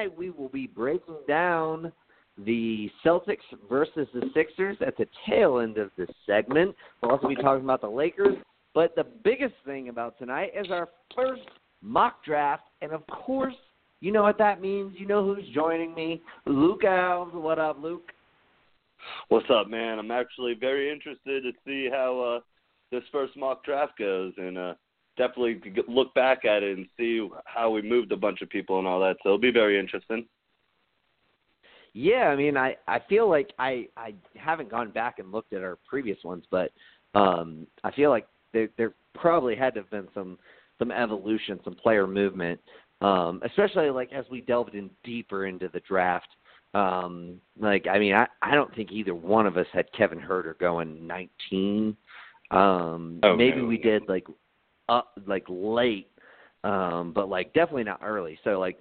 Tonight we will be breaking down the Celtics versus the Sixers at the tail end of this segment. We'll also be talking about the Lakers. But the biggest thing about tonight is our first mock draft. And of course, you know what that means. You know who's joining me. Luke Alves. What up, Luke? What's up, man? I'm actually very interested to see how uh, this first mock draft goes, and uh, definitely look back at it and see how we moved a bunch of people and all that. So it'll be very interesting. Yeah, I mean, I I feel like I I haven't gone back and looked at our previous ones, but um I feel like there there probably had to have been some some evolution, some player movement, um, especially like as we delved in deeper into the draft. Um, like I mean, I I don't think either one of us had Kevin Huerter going 19. Um, oh, maybe we did like up like late, um, but like definitely not early. So like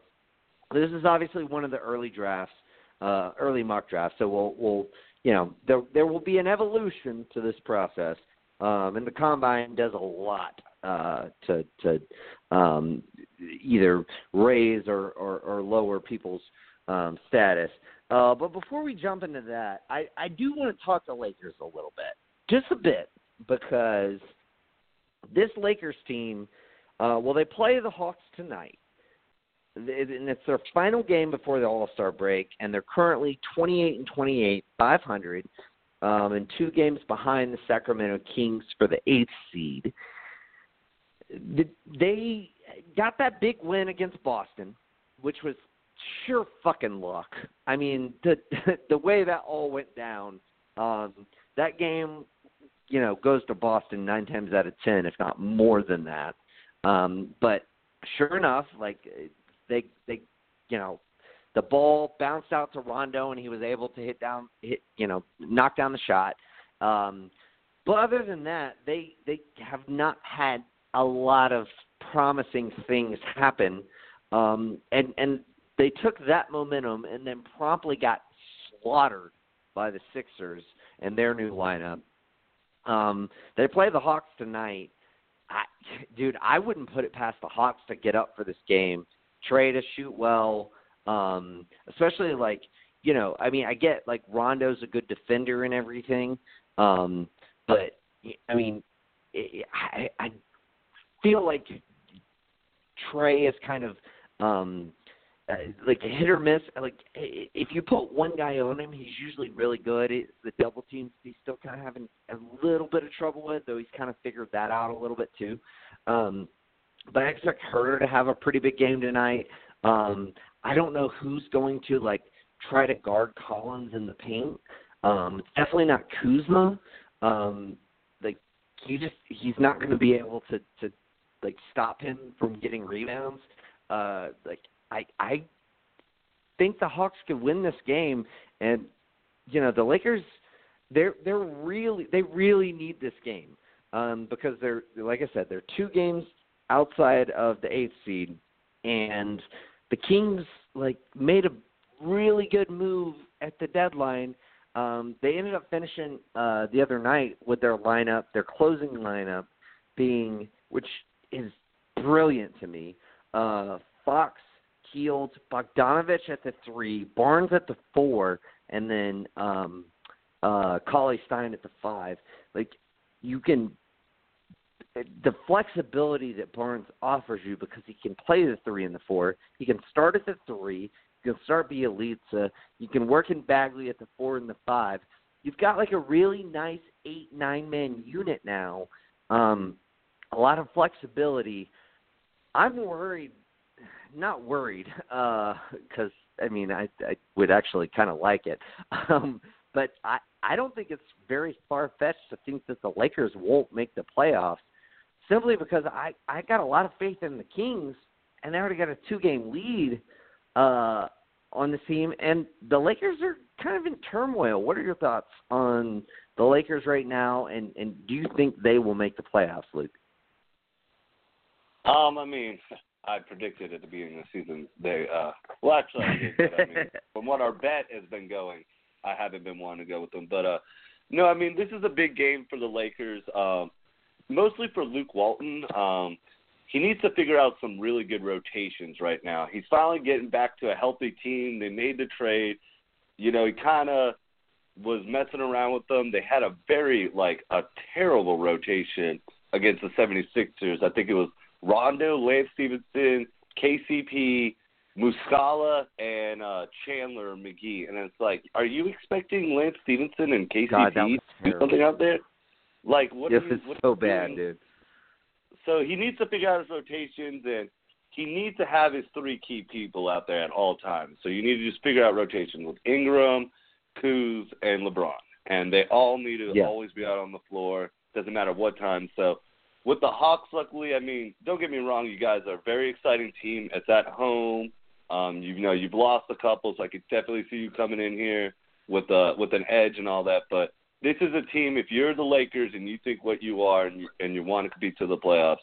this is obviously one of the early drafts uh, early mock drafts. So we'll we'll you know there there will be an evolution to this process, um, and the combine does a lot uh, to to um, either raise or, or, or lower people's um, status. Uh, but before we jump into that, I, I do want to talk to Lakers a little bit, just a bit, because this Lakers team, uh, well, they play the Hawks tonight and it's their final game before the All Star break, and they're currently 28 and 28, 500, um, and two games behind the Sacramento Kings for the eighth seed. They got that big win against Boston, which was sure fucking luck. I mean, the the way that all went down, um, that game, you know, goes to Boston nine times out of ten, if not more than that. Um, but sure enough, like they they you know the ball bounced out to Rondo and he was able to hit down hit you know knock down the shot. Um, but other than that, they they have not had a lot of promising things happen, um, and and they took that momentum and then promptly got slaughtered by the Sixers and their new lineup. Um, they play the Hawks tonight. I, dude, I wouldn't put it past the Hawks to get up for this game Trae to shoot well, um, especially like you know, I mean, I get like Rondo's a good defender and everything, um, but I mean, it, I, I feel like Trae is kind of um, uh, like hit or miss. Like if you put one guy on him, he's usually really good. It, the double teams he's still kind of having a little bit of trouble with, though he's kind of figured that out a little bit too. Um, but I expect Huerter to have a pretty big game tonight. Um, I don't know who's going to like try to guard Collins in the paint. Um, it's definitely not Kuzma. Um, like he just he's not going to be able to to like stop him from getting rebounds. Uh, like I I think the Hawks could win this game, and you know the Lakers they're they're really they really need this game um, because they're like I said they're two games outside of the eighth seed, and the Kings like made a really good move at the deadline. Um, they ended up finishing uh, the other night with their lineup, their closing lineup being, which is brilliant to me. Uh, Fox, Hield, Bogdanovich at the three, Barnes at the four, and then um, uh, Cauley Stein at the five. Like you can the flexibility that Barnes offers you because he can play the three and the four. He can start at the three. You can start Bjelica. You can work in Bagley at the four and the five. You've got like a really nice eight nine man unit now. Um, a lot of flexibility. I'm worried, not worried, because uh, I mean I I would actually kind of like it. Um, but I I don't think it's very far fetched to think that the Lakers won't make the playoffs simply because I I got a lot of faith in the Kings, and they already got a two game lead uh, on the team, and the Lakers are kind of in turmoil. What are your thoughts on the Lakers right now, and and do you think they will make the playoffs, Luke? Um, I mean, I predicted at the beginning of the season they uh well actually I did, but I mean, from what our bet has been going, I haven't been wanting to go with them. But uh no, I mean this is a big game for the Lakers. Um mostly for Luke Walton. Um, he needs to figure out some really good rotations right now. He's finally getting back to a healthy team. They made the trade. You know, he kind of was messing around with them. They had a very like a terrible rotation against the 76ers. I think it was Rondo, Lance Stephenson, KCP, Muscala, and uh Chandler McGee. And it's like, are you expecting Lance Stephenson and KCP God, to do something out there? Like what? This are you, is what so bad, dude. So he needs to figure out his rotations and he needs to have his three key people out there at all times. So you need to just figure out rotations with Ingram, Kuz, and LeBron. And they all need to Yeah. always be out on the floor. Doesn't matter what time. So with the Hawks, luckily, I mean, don't get me wrong, you guys are a very exciting team. It's at home. Um, you know, you've lost a couple, so I could definitely see you coming in here with uh with an edge and all that. But this is a team. If you're the Lakers and you think what you are and you, and you want to compete to the playoffs,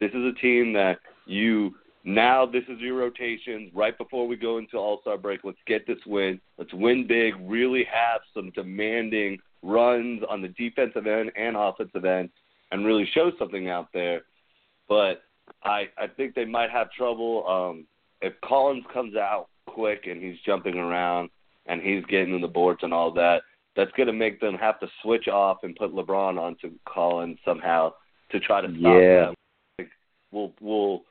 this is a team that you now. This is your rotations right before we go into All Star break. Let's get this win. Let's win big. Really have some demanding runs on the defensive end and offensive end, and really show something out there. But I I think they might have trouble. Um, if Collins comes out quick and he's jumping around and he's getting in the boards and all that, that's going to make them have to switch off and put LeBron onto Collins somehow to try to stop Yeah. them. Like, we'll we'll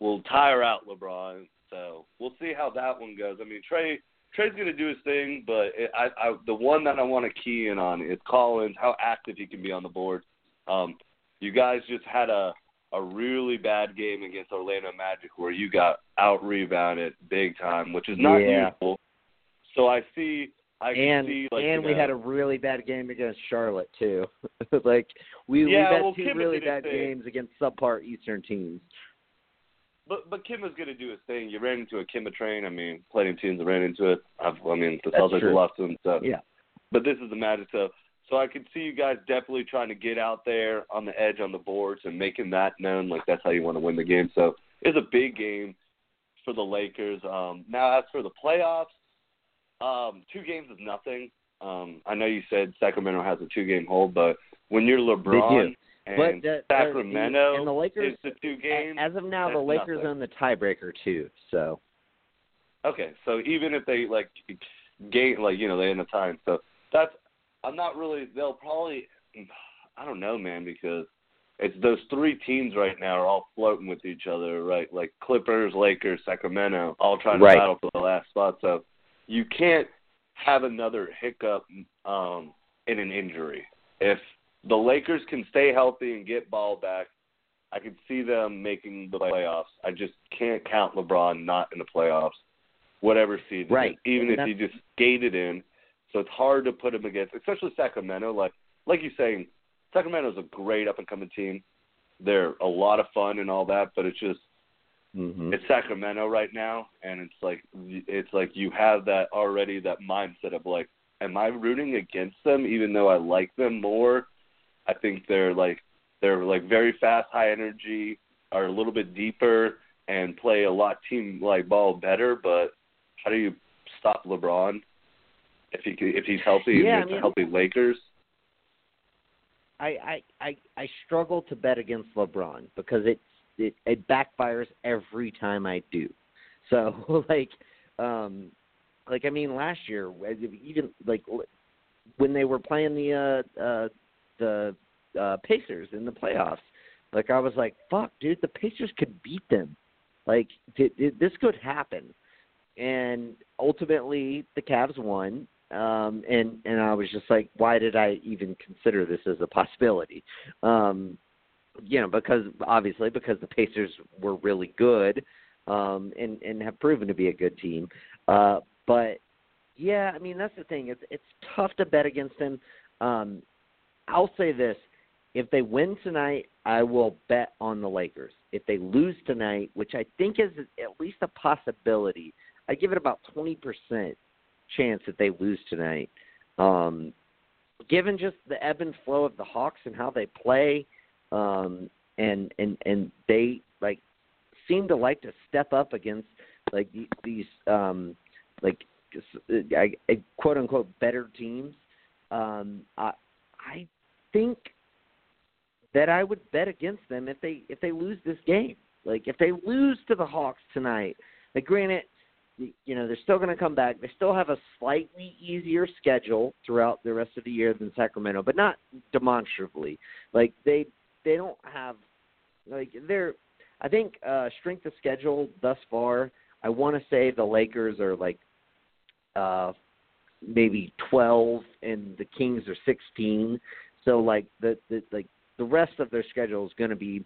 we'll tire out LeBron. So we'll see how that one goes. I mean, Trae Trae's going to do his thing, but it, I, I the one that I want to key in on is Collins, how active he can be on the board. Um, you guys just had a a really bad game against Orlando Magic where you got out rebounded big time, which is not Yeah. usual. So I see I can and see like and you we had a really bad game against Charlotte too. like we Yeah, we've had well, two Kim really bad games against subpar Eastern teams. But but Kim was going to do his thing. You ran into a Kemba train. I mean, plenty of teams ran into it. I've, I mean, the That's Celtics true. lost to them. So Yeah. but this is the Magic. So so I could see you guys definitely trying to get out there on the edge on the boards and making that known. Like that's how you want to win the game. So it's a big game for the Lakers. Um, now as for the playoffs, um, two games is nothing. Um, I know you said Sacramento has a two game hold, but when you're LeBron and But the, the- Sacramento and the Lakers is the two games. as of now the Lakers nothing. own the tiebreaker too. So Okay, so even if they like gain, like you know, they end up tying. So that's I'm not really. They'll probably. I don't know, man, because it's those three teams right now are all floating with each other, right? Like Clippers, Lakers, Sacramento, all trying to Right. battle for the last spot. So you can't have another hiccup um, in an injury. If the Lakers can stay healthy and get ball back, I could see them making the playoffs. I just can't count LeBron not in the playoffs, whatever season. Right. Even And if he just skated in. So it's hard to put them against, especially Sacramento. Like like you're saying, Sacramento's a great up and coming team. They're a lot of fun and all that, but it's just mhm. it's Sacramento right now, and it's like it's like you have that already that mindset of like, am I rooting against them even though I like them more? I think they're like they're like very fast, high energy, are a little bit deeper, and play a lot team like ball better. But how do you stop LeBron if he if he's healthy Yeah, I mean- a healthy Lakers? I, I I I struggle to bet against LeBron because it it, it backfires every time I do. So like um like I mean last year even like when they were playing the uh uh the uh Pacers in the playoffs like I was like fuck dude the Pacers could beat them like th- th- this could happen and ultimately the Cavs won um and and I was just like why did I even consider this as a possibility? Um you know because obviously because the Pacers were really good um and and have proven to be a good team. Uh but yeah I mean that's the thing. It's it's tough to bet against them. Um I'll say this. If they win tonight I will bet on the Lakers. If they lose tonight which I think is at least a possibility I give it about 20% chance that they lose tonight. Um, given just the ebb and flow of the Hawks and how they play, um, and and and they like seem to like to step up against like these um, like I, I, quote unquote better teams. Um, I I think that I would bet against them if they if they lose this game. Like if they lose to the Hawks tonight, like granted, you know they're still going to come back. They still have a slightly easier schedule throughout the rest of the year than Sacramento, but not demonstrably. Like they they don't have like they're. I think uh strength of schedule thus far. I want to say the Lakers are like uh maybe 12 and the Kings are 16. So like the, the like the rest of their schedule is going to be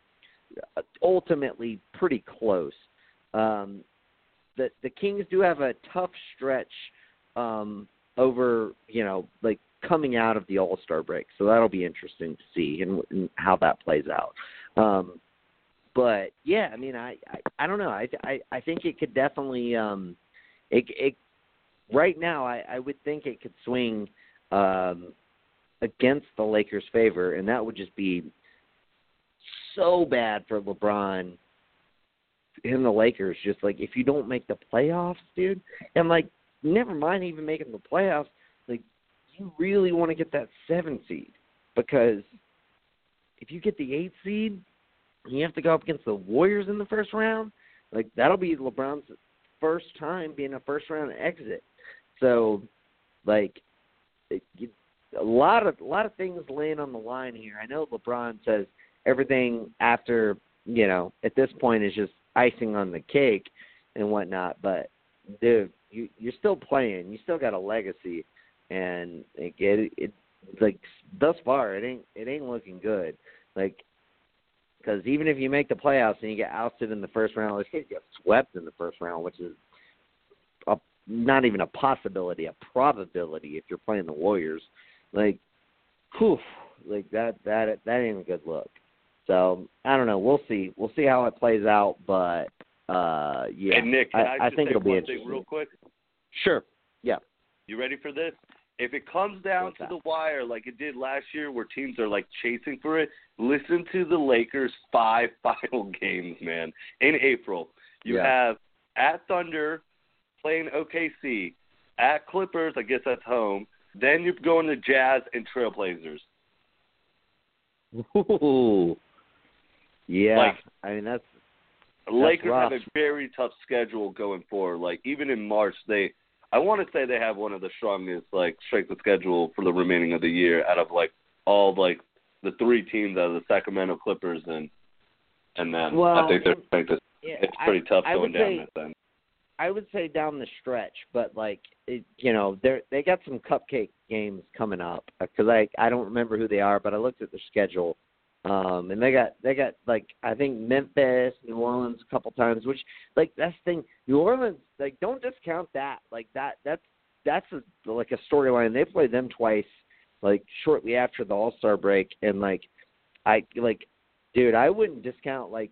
ultimately pretty close. Um, the the Kings do have a tough stretch um, over you know like coming out of the All Star break, so that'll be interesting to see and, and how that plays out. Um, but yeah, I mean, I, I I don't know. I I I think it could definitely um, it it right now I I would think it could swing um against the Lakers' favor, and that would just be so bad for LeBron and the Lakers. Just like if you don't make the playoffs, dude, and like never mind even making the playoffs, like you really want to get that seven seed because if you get the eight seed, you have to go up against the Warriors in the first round. Like that'll be LeBron's first time being a first round exit. So, like, it, a lot of a lot of things laying on the line here. I know LeBron says everything after you know at this point is just icing on the cake and whatnot. But dude, you you're still playing. You still got a legacy, and it it, it like thus far it ain't it ain't looking good. Like because even if you make the playoffs and you get ousted in the first round, let's say you get swept in the first round, which is a, not even a possibility, a probability if you're playing the Warriors. Like, whew, like that that that ain't a good look. So I don't know. We'll see. We'll see how it plays out. But uh yeah, hey, Nick, I, I, I think it'll be interesting. real quick. Sure. Yeah. You ready for this? If it comes down What's to that? the wire like it did last year, where teams are like chasing for it, listen to the Lakers' five final games, man. In April, you Yeah. have at Thunder playing OKC, at Clippers, I guess that's home. Then you're going to Jazz and Trailblazers. Ooh. Yeah. Like- I mean that's The Lakers rough. have a very tough schedule going forward. Like even in March, they I want to say they have one of the strongest like strength of schedule for the remaining of the year out of like all like the three teams out of the Sacramento Clippers and and then Well, I think their and- strength is yeah, it's pretty I, tough I going down say, that then. I would say down the stretch, but like it, you know, they are they got some cupcake games coming up uh, because I I don't remember who they are, but I looked at their schedule, um, and they got they got like I think Memphis, New Orleans a couple times, which like that's the thing. New Orleans, like don't discount that. Like that that's that's a, like a storyline. They played them twice, like shortly after the All Star break, and like I like, dude, I wouldn't discount like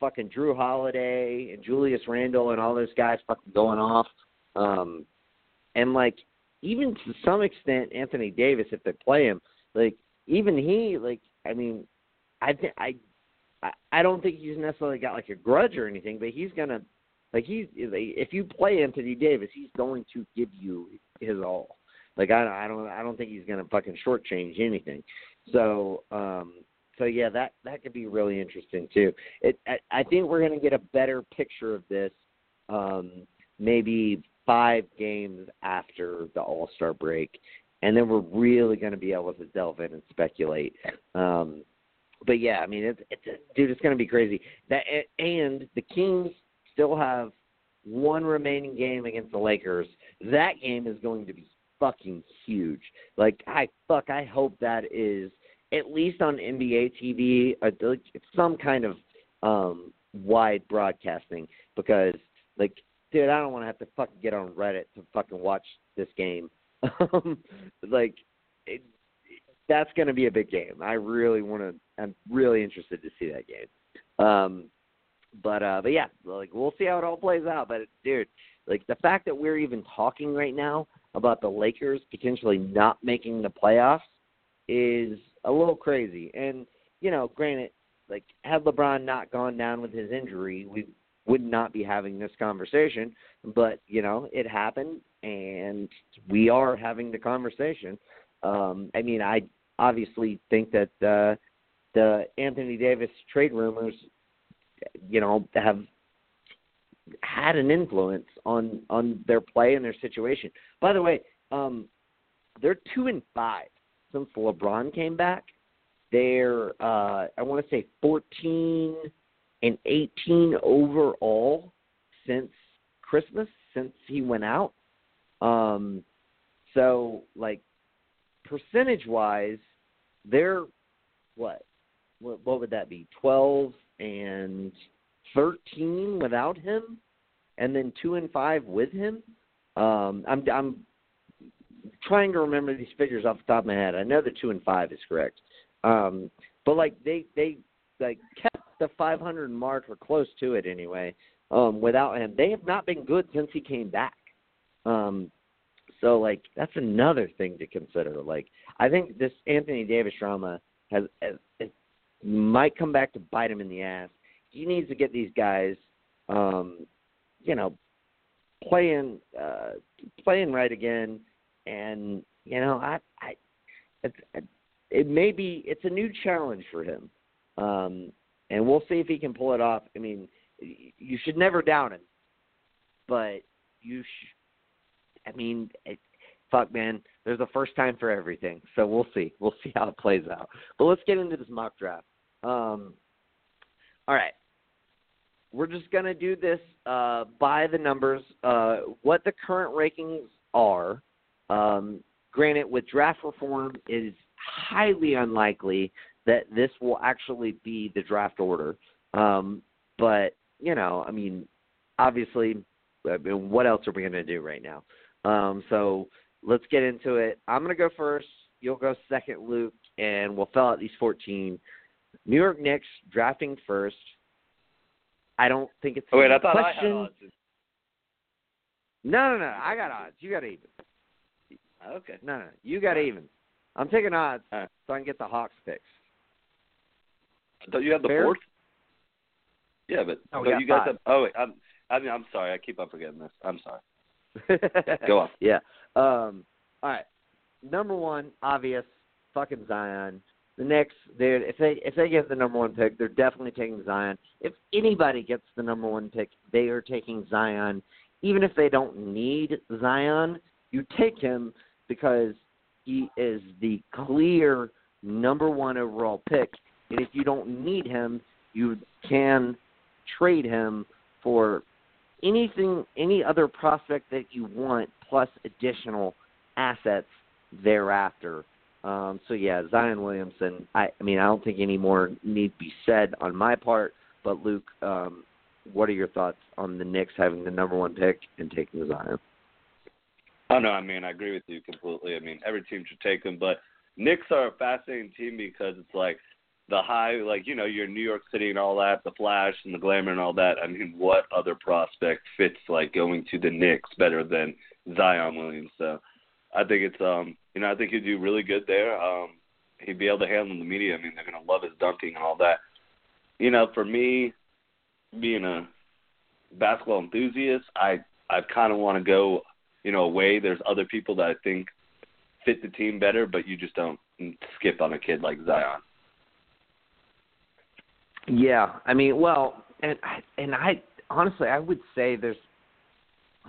fucking Jrue Holiday and Julius Randle and all those guys fucking going off. Um and like even to some extent Anthony Davis if they play him, like even he like I mean I think I I- don't think he's necessarily got like a grudge or anything, but he's gonna like he's if you play Anthony Davis, he's going to give you his all. Like I I don't I don't think he's gonna fucking shortchange anything. So um so yeah, that that could be really interesting too. It I, I think we're to get a better picture of this um, maybe five games after the All Star break, and then we're really to be able to delve in and speculate. Um, but yeah, I mean, it's, it's dude, it's going to be crazy. That and the Kings still have one remaining game against the Lakers. That game is going to be fucking huge. Like I fuck, I hope that is at least on NBA TV, uh, some kind of um wide broadcasting because like dude, I don't want to have to fucking get on Reddit to fucking watch this game. Um like it, that's going to be a big game. I really want to I'm really interested to see that game. Um but uh but yeah, like we'll see how it all plays out, but dude, like the fact that we're even talking right now about the Lakers potentially not making the playoffs is a little crazy. And you know, granted, like had LeBron not gone down with his injury, we would not be having this conversation. But you know, it happened, and we are having the conversation. Um, I mean, I obviously think that uh, the Anthony Davis trade rumors, you know, have had an influence on on their play and their situation. By the way, um, they're two and five since LeBron came back. They're uh, I want to say fourteen and eighteen overall since Christmas, since he went out. Um, so like percentage wise, they're what? What, would that be? Twelve and thirteen without him, and then two and five with him. Um, I'm I'm trying to remember these figures off the top of my head. I know the two and five is correct, um, but like they they like kept the 500 mark or close to it anyway. Um, without him, they have not been good since he came back. Um, so like that's another thing to consider. Like I think this Anthony Davis drama has, has it might come back to bite him in the ass. He needs to get these guys, um, you know, playing uh, playing right again. And you know, I, I, it's, it may be it's a new challenge for him, um, and we'll see if he can pull it off. I mean, you should never doubt him, but you sh- I mean, it, fuck, man. There's a first time for everything, so we'll see. We'll see how it plays out. But let's get into this mock draft. Um, all right, we're just gonna do this uh, by the numbers. Uh, what the current rankings are. Um, granted, with draft reform, it is highly unlikely that this will actually be the draft order. Um, but you know, I mean, obviously, I mean, what else are we going to do right now? Um, so let's get into it. I'm going to go first. You'll go second, Luke, and we'll fill out these 14. New York Knicks drafting first. I don't think it's. Oh, wait, I thought question. I had odds. No, no, no. I got odds. You got even. Okay. No, no. You got even. I'm taking odds right. so I can get the Hawks picks. Don't you have the Fair? fourth? Yeah, but Oh, got you five. have. Oh wait, I'm. I mean, I'm sorry. I keep on forgetting this. I'm sorry. Go on. Yeah. Um. All right. Number one, obvious, fucking Zion. The Knicks, they if they if they get the number one pick, they're definitely taking Zion. If anybody gets the number one pick, they are taking Zion. Even if they don't need Zion, you take him because he is the clear number one overall pick. And if you don't need him, you can trade him for anything, any other prospect that you want, plus additional assets thereafter. Um, so yeah, Zion Williamson. I, I mean, I don't think any more need be said on my part. But Luke, um, what are your thoughts on the Knicks having the number one pick and taking Zion? Oh no, I mean I agree with you completely. I mean every team should take them, but Knicks are a fascinating team because it's like the high, like you know, you're in New York City and all that, the flash and the glamour and all that. I mean, what other prospect fits like going to the Knicks better than Zion Williams? So I think it's um, you know, I think he'd do really good there. Um, he'd be able to handle the media. I mean, they're gonna love his dunking and all that. You know, for me, being a basketball enthusiast, I I kind of want to go you know, away. There's other people that I think fit the team better, but you just don't skip on a kid like Zion. Yeah, I mean, well, and and I honestly, I would say there's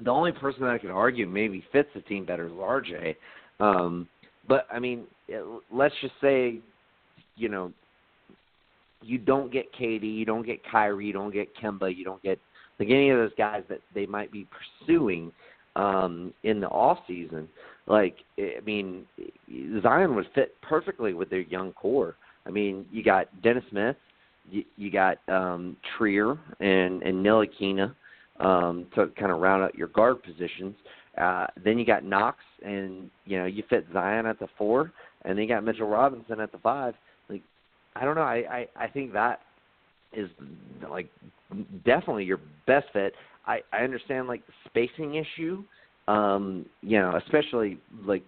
the only person that I could argue maybe fits the team better is RJ. Um, but I mean, it, let's just say, you know, you don't get Katie, you don't get Kyrie, you don't get Kemba, you don't get like any of those guys that they might be pursuing um, in the off season. Like, I mean, Zion would fit perfectly with their young core. I mean, you got Dennis Smith, you, you got um, Trier and and Ntilikina um, to kind of round out your guard positions. Uh, then you got Knox, and you know you fit Zion at the four, and then you got Mitchell Robinson at the five. Like, I don't know. I I, I think that is like definitely your best fit. I I understand like the spacing issue. Um, you know, especially like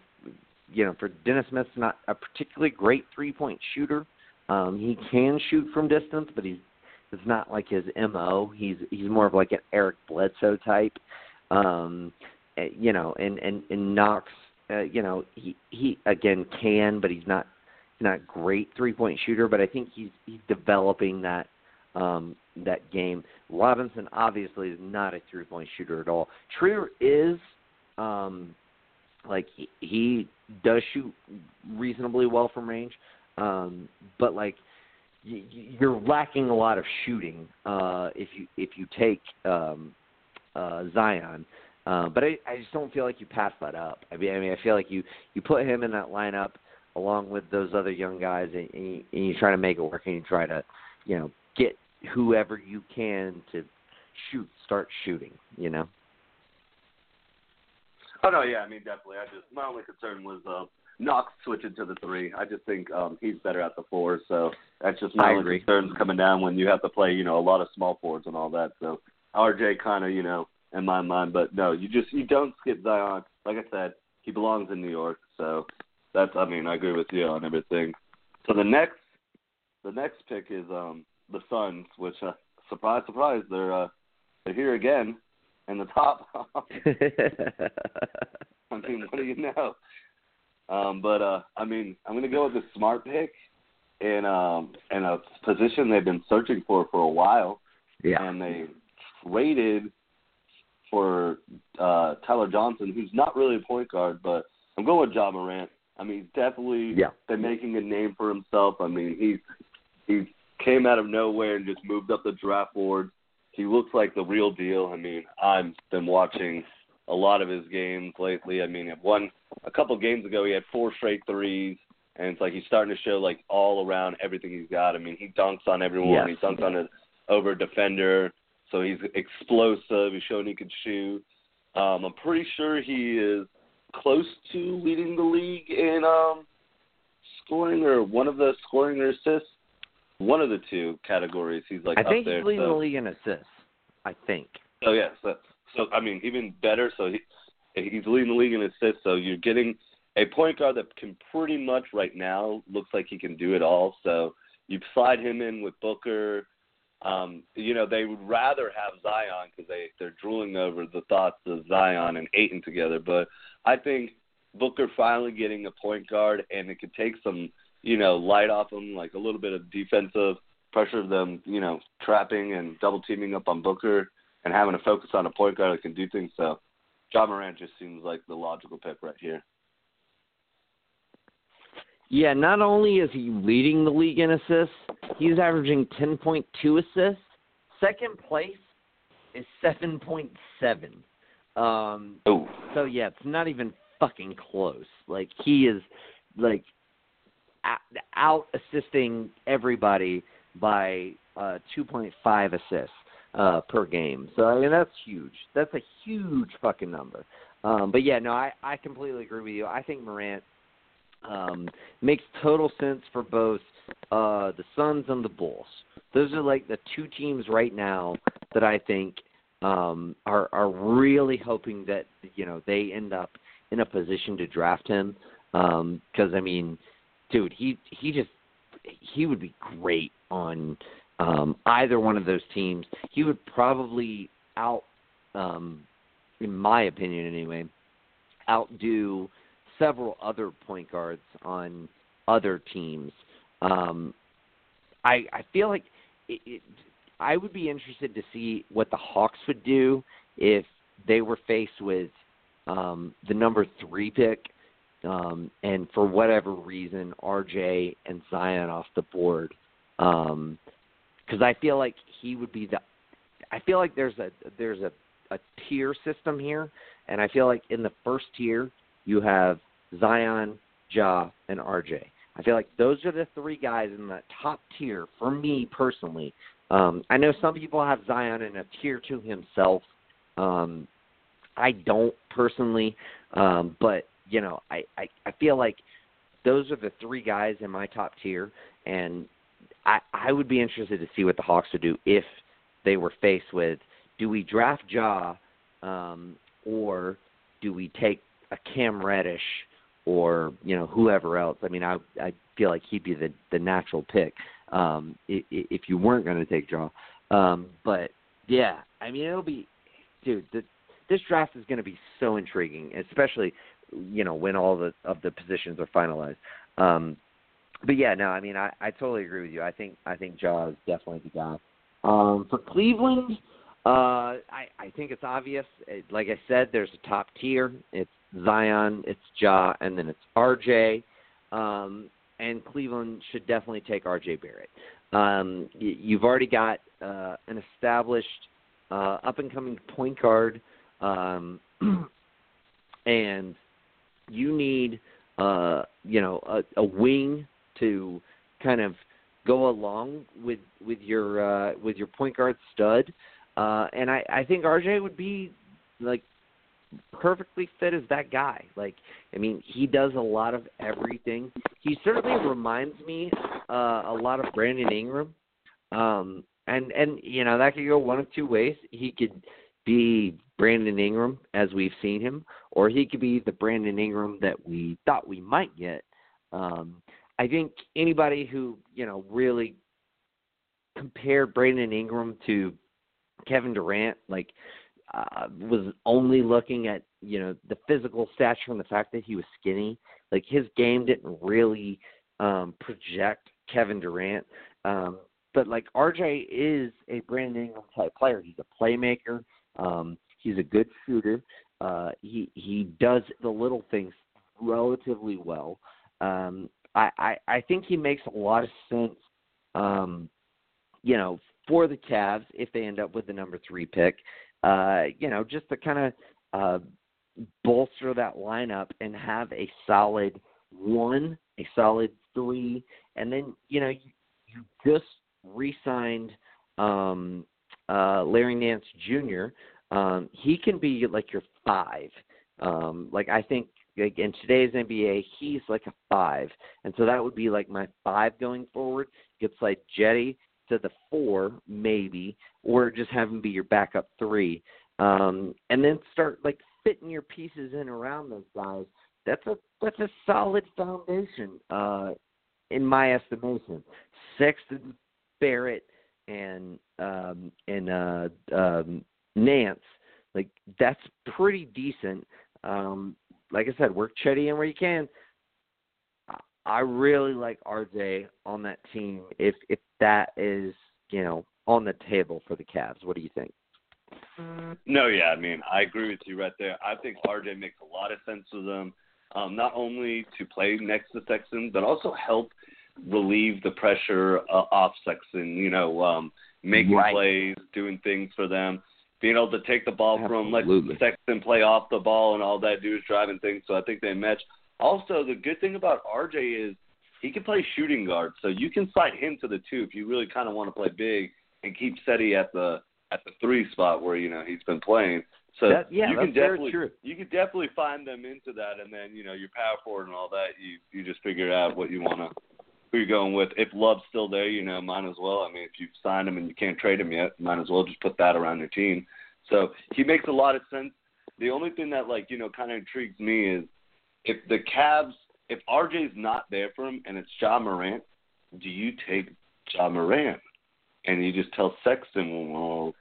you know for Dennis Smith's not a particularly great three point shooter. Um, he can shoot from distance, but he's it's not like his mo. He's he's more of like an Eric Bledsoe type. Um, eh, you know, and and and Knox, uh, you know, he he again can, but he's not not great three point shooter, but I think he's he's developing that um that game. Robinson obviously is not a three point shooter at all. Trier is um like he, he does shoot reasonably well from range, um, but like you're lacking a lot of shooting uh, if you if you take um, uh, Zion. Uh, but I, I just don't feel like you pass that up. I mean, I mean, I feel like you you put him in that lineup along with those other young guys, and, and, you, and you try to make it work, and you try to, you know, get whoever you can to shoot, start shooting. You know. Oh no, yeah, I mean definitely. I just my only concern was uh, Knox switching to the three. I just think um, he's better at the four, so that's just my only concerns coming down when you have to play, you know, a lot of small forwards and all that. So RJ kind of, you know, in my mind, but no, you just you don't skip Zion. Like I said, he belongs in New York, so that's. I mean, I agree with you on everything. So the next, the next pick is um the Suns, which uh, surprise, surprise, they're uh, they're here again in the top. I mean, what do you know? Um, but uh, I mean, I'm gonna go with the smart pick in um in a position they've been searching for for a while, yeah. and they traded for uh Tyler Johnson, who's not really a point guard, but I'm going with Ja Morant. I mean, he's definitely Yeah. been making a name for himself. I mean, he's he came out of nowhere and just moved up the draft board. He looks like the real deal. I mean, I've been watching a lot of his games lately. I mean, at one a couple games ago, he had four straight threes, and it's like he's starting to show like all around everything he's got. I mean, he dunks on everyone. Yes. He dunks on an over defender, so he's explosive. He's showing he can shoot. Um, I'm pretty sure he is close to leading the league in um, scoring or one of the scoring or assists. One of the two categories. He's like I up think there. he's leading so. the league in assists. I think. Oh yeah, so so I mean even better. So he he's leading the league in assists. So you're getting a point guard that can pretty much right now looks like he can do it all. So you slide him in with Booker. Um, you know they would rather have Zion because they they're drooling over the thoughts of Zion and Ayton together. But I think Booker finally getting a point guard and it could take some you know light off him, like a little bit of defensive pressure of them, you know, trapping and double teaming up on Booker and having to focus on a point guard that can do things. So Ja Morant just seems like the logical pick right here. Yeah, not only is he leading the league in assists, he's averaging 10.2 assists. Second place is 7.7. Um, Oh, so yeah, it's not even fucking close. Like he is like out assisting everybody by uh 2.5 assists uh per game. So I mean that's huge. That's a huge fucking number. Um but yeah, no, I I completely agree with you. I think Morant um makes total sense for both uh the Suns and the Bulls. Those are like the two teams right now that I think um are are really hoping that you know they end up in a position to draft him um cuz I mean dude he he just he would be great on um either one of those teams he would probably out um in my opinion anyway outdo several other point guards on other teams. Um i i feel like it, it I would be interested to see what the Hawks would do if they were faced with um, the number three pick, um, and for whatever reason, RJ and Zion off the board, because I feel like he would be the. I feel like there's a there's a a tier system here, and I feel like in the first tier you have Zion, Ja, and RJ. I feel like those are the three guys in the top tier for me personally. Um, I know some people have Zion in a tier to himself. Um, I don't personally, um, but you know, I, I I feel like those are the three guys in my top tier, and I I would be interested to see what the Hawks would do if they were faced with do we draft Ja, um, or do we take a Cam Reddish or you know whoever else? I mean, I I feel like he'd be the the natural pick um, if, you weren't going to take Ja. Um, but yeah, I mean, it'll be, dude. The, this draft is going to be so intriguing, especially you know when all the of the positions are finalized. Um, but yeah, no, I mean, I, I totally agree with you. I think I think Ja is definitely the guy. Um, for Cleveland, uh, I I think it's obvious. It, like I said, there's a top tier. It's Zion, it's Ja, and then it's RJ. Um, and Cleveland should definitely take RJ Barrett. Um, you, you've already got uh, an established uh, up and coming point guard, um, and you need uh, you know a, a wing to kind of go along with with your uh, with your point guard stud. Uh, and I, I think RJ would be like perfectly fit as that guy. Like, I mean, he does a lot of everything. He certainly reminds me uh, a lot of Brandon Ingram. Um, and and you know that could go one of two ways. He could be Brandon Ingram as we've seen him, or he could be the Brandon Ingram that we thought we might get. Um, I think anybody who you know really compared Brandon Ingram to Kevin Durant, like uh, was only looking at you know the physical stature and the fact that he was skinny. Like his game didn't really um, project Kevin Durant. Um, but like RJ is a Brandon Ingram type player. He's a playmaker. Um, he's a good shooter. Uh, he he does the little things relatively well. Um, I, I I think he makes a lot of sense. Um, you know, for the Cavs if they end up with the number three pick. Uh, you know, just to kind of uh, bolster that lineup and have a solid one, a solid three, and then you know you, you just re-signed um, uh, Larry Nance Jr. Um, he can be like your five. Um, like I think like in today's NBA, he's like a five, and so that would be like my five going forward. It's like Cedi to the four, maybe, or just have him be your backup three, um, and then start like fitting your pieces in around those guys. That's a that's a solid foundation, uh, in my estimation. Sexton, Barrett, and um, and uh, um, Nance, like that's pretty decent. Um, like I said, work Cedi in where you can. I really like RJ on that team. If if that is you know on the table for the Cavs, what do you think? No, yeah, I mean I agree with you right there. I think RJ makes a lot of sense for them, um, not only to play next to Sexton, but also help relieve the pressure uh, off Sexton. You know, um, making right. plays, doing things for them, being able to take the ball Absolutely. from let Sexton play off the ball, and all that do is driving things. So I think they match. Also, the good thing about RJ is he can play shooting guard, so you can slide him to the two if you really kind of want to play big and keep Cedi at the at the three spot where you know he's been playing. So that, yeah, you that's can definitely very true. you can definitely find them into that, and then you know your power forward and all that. You you just figure out what you want to who you're going with. If Love's still there, you know, might as well. I mean, if you've signed him and you can't trade him yet, might as well just put that around your team. So he makes a lot of sense. The only thing that like you know kind of intrigues me is if the Cavs, if RJ's not there for him and it's Ja Morant, do you take Ja Morant and you just tell Sexton, well,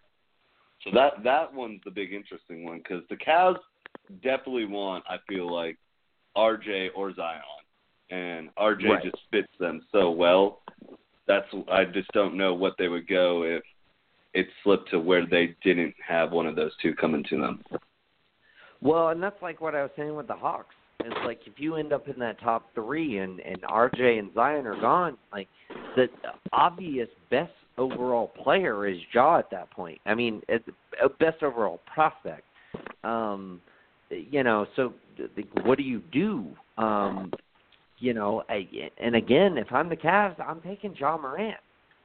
so that that one's the big interesting one because the Cavs definitely want, I feel like, RJ or Zion, and RJ Right. just fits them so well. That's I just don't know what they would go if it slipped to where they didn't have one of those two coming to them. Well, and that's like what I was saying with the Hawks. It's like if you end up in that top three and and RJ and Zion are gone, like the obvious best overall player is Ja at that point. I mean, it's a best overall prospect. Um, you know, so the, what do you do? Um, you know, I, and again, if I'm the Cavs, I'm taking Ja Morant.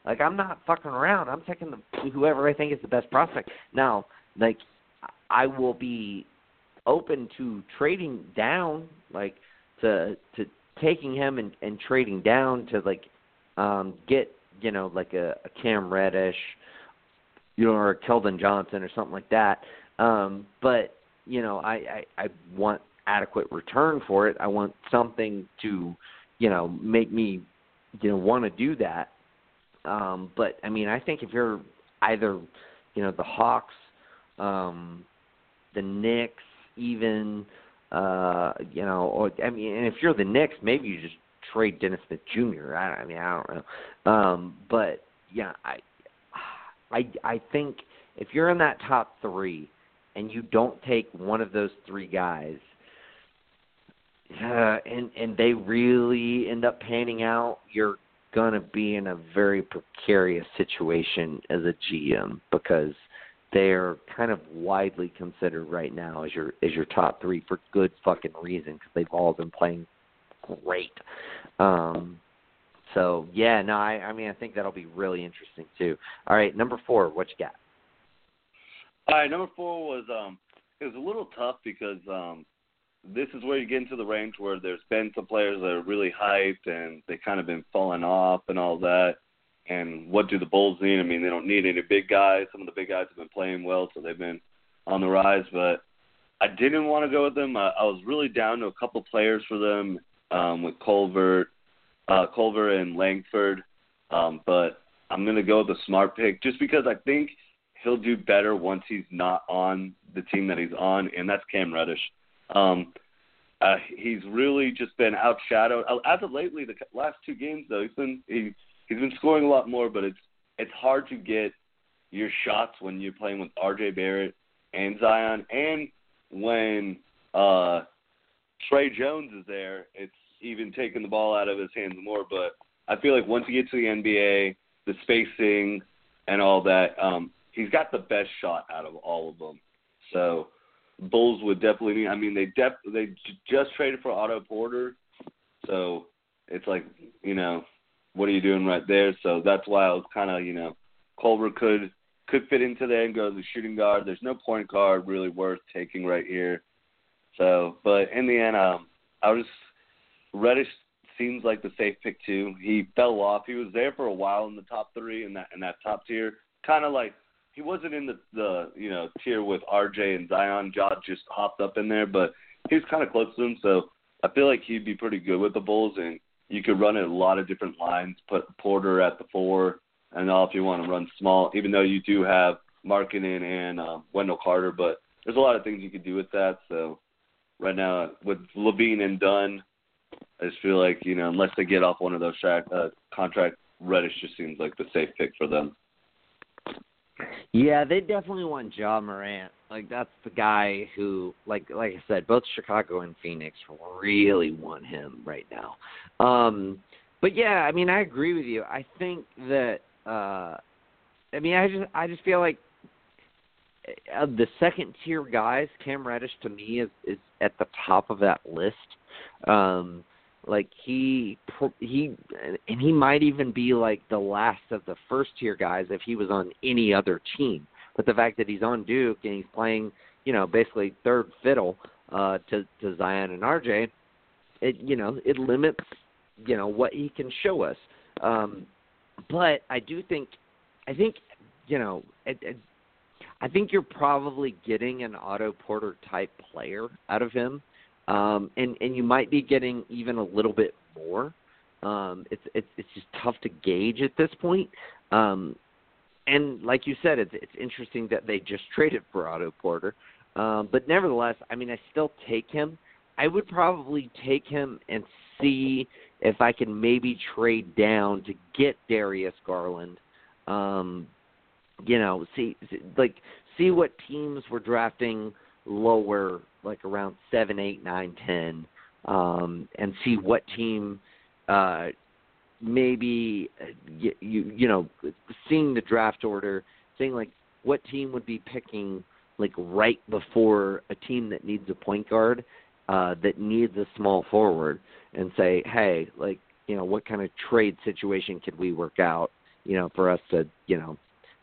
Like I'm not fucking around. I'm taking the whoever I think is the best prospect. Now, like I will be open to trading down, like to to taking him and, and trading down to like um get you know like a, a Cam Reddish, you know, or a Keldon Johnson or something like that. Um, but you know, I, I I want adequate return for it. I want something to, you know, make me, you know, want to do that. Um, but I mean, I think if you're either, you know, the Hawks, um, the Knicks, even, uh, you know, or I mean, and if you're the Knicks, maybe you just trade Dennis Smith Jr. I, I mean, I don't know, um, but yeah, I, I, I think if you're in that top three and you don't take one of those three guys, uh, and and they really end up panning out, you're gonna be in a very precarious situation as a GM because they're kind of widely considered right now as your as your top three for good fucking reason because they've all been playing great. Um, so yeah, no, I, I mean I think that'll be really interesting too. All right, number four, what you got? All right, number four was um it was a little tough because um this is where you get into the range where there's been some players that are really hyped and they kind of been falling off and all that. And what do the Bulls need? I mean, they don't need any big guys. Some of the big guys have been playing well, so they've been on the rise. But I didn't want to go with them. I, I was really down to a couple players for them um, with Culver, uh, Culver and Langford. Um, but I'm going to go with the smart pick just because I think he'll do better once he's not on the team that he's on, and that's Cam Reddish. Um, uh, he's really just been outshadowed. Uh, as of lately, the last two games though, he's been he he's been scoring a lot more, but it's it's hard to get your shots when you're playing with R.J. Barrett and Zion, and when uh, Tre Jones is there, it's even taking the ball out of his hands more. But I feel like once you get to the NBA, the spacing and all that, um, he's got the best shot out of all of them. So Bulls would definitely. I mean, they def they just traded for Otto Porter, so it's like you know, what are you doing right there? So that's why I was kind of you know, Culver could could fit into there and go to the shooting guard. There's no point guard really worth taking right here. So, but in the end, um, I was Reddish seems like the safe pick too. He fell off. He was there for a while in the top three in that in that top tier, kind of like he wasn't in the the you know tier with RJ and Zion. Josh just hopped up in there, but he was kind of close to him. So I feel like he'd be pretty good with the Bulls, and you could run it a lot of different lines. Put Porter at the four, and all if you want to run small. Even though you do have Markkanen and uh, Wendell Carter, but there's a lot of things you could do with that. So right now with LaVine and Dunn, I just feel like you know unless they get off one of those track, uh, contract, Reddish just seems like the safe pick for them. Yeah, they definitely want Ja Morant. Like that's the guy who, like, like I said, both Chicago and Phoenix really want him right now. Um, but yeah, I mean, I agree with you. I think that, uh, I mean, I just, I just feel like of the second tier guys, Cam Reddish to me is is at the top of that list. Um, like he he and he might even be like the last of the first tier guys if he was on any other team. But the fact that he's on Duke and he's playing, you know, basically third fiddle uh to to Zion and RJ, it you know, it limits, you know, what he can show us. Um but I do think I think, you know, it, it, I think you're probably getting an Otto Porter type player out of him um, and and you might be getting even a little bit more. Um, it's it's it's just tough to gauge at this point. Um, and like you said, it's it's interesting that they just traded for Otto Porter. Um, but nevertheless, I mean, I still take him. I would probably take him and see if I can maybe trade down to get Darius Garland. Um, you know, see like see what teams were drafting lower like around seven, eight, nine, ten, um, and see what team uh, maybe uh, you, you you know seeing the draft order, seeing like what team would be picking like right before a team that needs a point guard, uh, that needs a small forward, and say, hey, like you know, what kind of trade situation could we work out, you know, for us to, you know,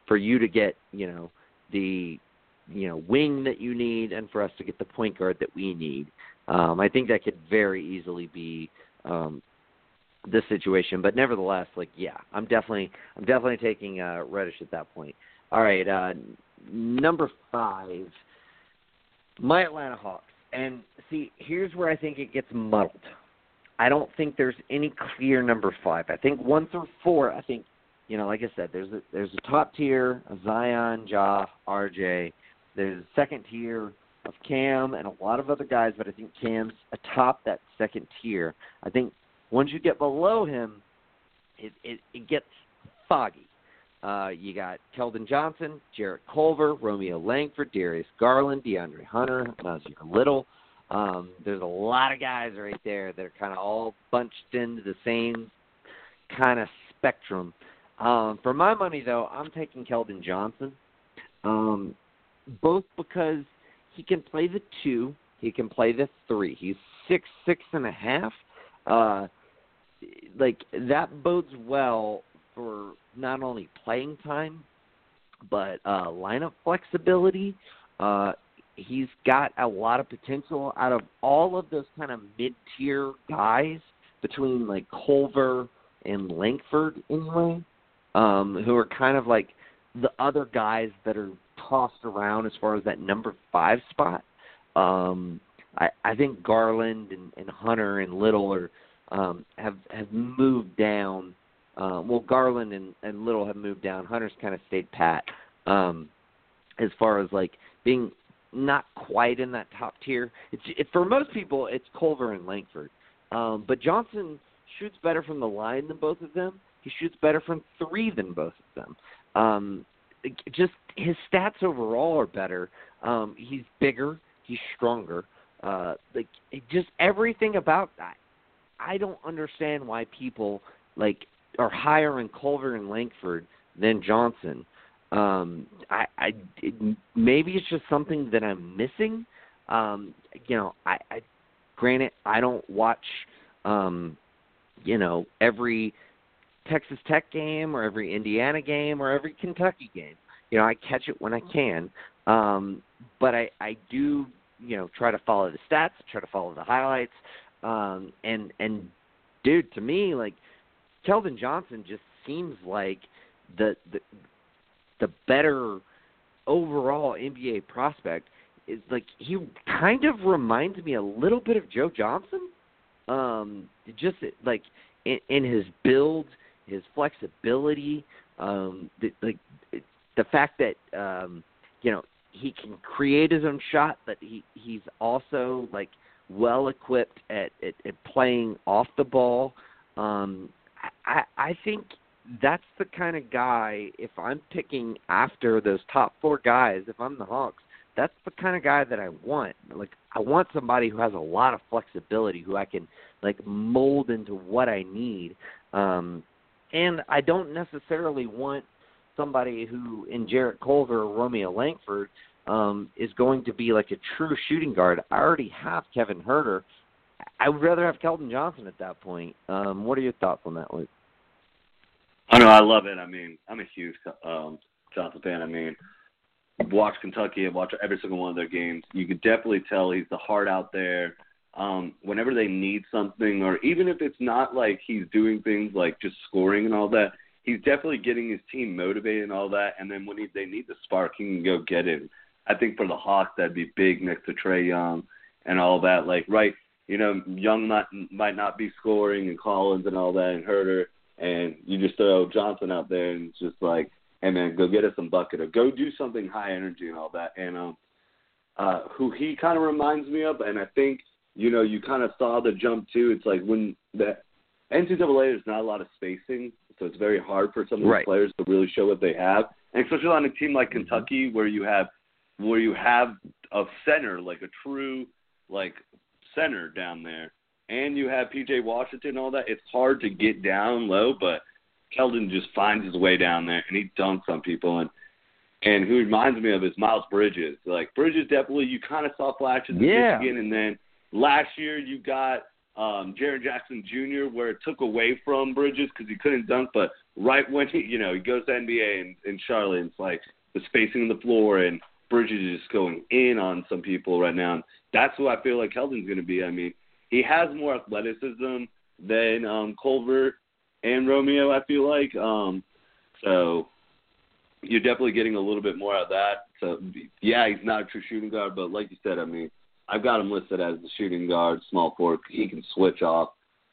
for you to get, you know, the you know wing that you need and for us to get the point guard that we need. Um, I think that could very easily be um, the situation, but nevertheless, like yeah, I'm definitely I'm definitely taking uh, Reddish at that point. All right, uh, number five, my Atlanta Hawks, and see here's where I think it gets muddled. I don't think there's any clear number five. I think one through four. I think you know, like I said, there's a there's a top tier, Zion, Ja, RJ, there's a second tier of Cam and a lot of other guys, but I think Cam's atop that second tier. I think Once you get below him, it it, it gets foggy. Uh, you got Keldon Johnson, Jarrett Culver, Romeo Langford, Darius Garland, DeAndre Hunter, Nassir Little. Um, there's a lot of guys right there that are kind of all bunched into the same kind of spectrum. Um, for my money, though, I'm taking Keldon Johnson, um, both because he can play the two, he can play the three. He's six, six and a half. Uh, like that bodes well for not only playing time, but uh, lineup flexibility. Uh, he's got a lot of potential out of all of those kind of mid-tier guys between like Culver and Langford anyway, um, who are kind of like the other guys that are tossed around as far as that number five spot. Um, I, I think Garland and, and Hunter and Little are um, have have moved down. Uh, well, Garland and, and Little have moved down. Hunter's kind of stayed pat. Um, as far as like being not quite in that top tier. It's it, for most people, it's Culver and Langford. Um, but Johnson shoots better from the line than both of them. He shoots better from three than both of them. Um, just his stats overall are better. Um, he's bigger. He's stronger. Uh, like just everything about that. I don't understand why people like are higher in Culver and Langford than Johnson. Um, I, I it, maybe it's just something that I'm missing. Um, you know, I, I granted I don't watch um, you know every Texas Tech game or every Indiana game or every Kentucky game. You know, I catch it when I can, um, but I I do you know try to follow the stats, try to follow the highlights, um, and and dude, to me like Keldon Johnson just seems like the the the better overall NBA prospect. Is like he kind of reminds me a little bit of Joe Johnson. Um, just like in, in his build, his flexibility, um, the, like the fact that um, you know he can create his own shot, but he he's also like well equipped at, at, at playing off the ball. Um, I I think that's the kind of guy. If I'm picking after those top four guys, if I'm the Hawks, that's the kind of guy that I want. Like I want somebody who has a lot of flexibility, who I can like mold into what I need. Um, and I don't necessarily want somebody who in Jarrett Culver or Romeo Langford um, is going to be like a true shooting guard. I already have Kevin Huerter. I would rather have Keldon Johnson at that point. Um, what are your thoughts on that, Luke? I know I love it. I mean, I'm a huge um, Johnson fan. I mean, watch Kentucky and watch every single one of their games. You could definitely tell he's the heart out there. Um, whenever they need something, or even if it's not like he's doing things like just scoring and all that, he's definitely getting his team motivated and all that. And then when he, they need the spark, he can go get it. I think for the Hawks, that'd be big next to Trae Young and all that. Like, right, you know, Young might might not be scoring and Collins and all that and Huerter, and you just throw Johnson out there and it's just like, hey man, go get us some bucket or go do something high energy and all that. And um, uh, who he kind of reminds me of, and I think you know you kind of saw the jump too. It's like when the NCAA there's not a lot of spacing, so it's very hard for some of the right. players to really show what they have, and especially on a team like Mm-hmm. Kentucky where you have where you have a center like a true like center down there and you have PJ Washington and all that, it's hard to get down low, but Keldon just finds his way down there and he dunks on people and and who reminds me of is Miles Bridges. Like Bridges definitely you kind of saw flashes in Yeah. Michigan and then last year you got um Jaren Jackson Jr. where it took away from Bridges because he couldn't dunk, but right when he you know he goes to NBA and in Charlotte, it's like the spacing on the floor and Bridges is just going in on some people right now. And that's who I feel like Keldon's going to be. I mean, he has more athleticism than um, Culver and Romeo. I feel like um, so. You're definitely getting a little bit more out of that. So yeah, he's not a true shooting guard, but like you said, I mean, I've got him listed as the shooting guard, small forward. He can switch off.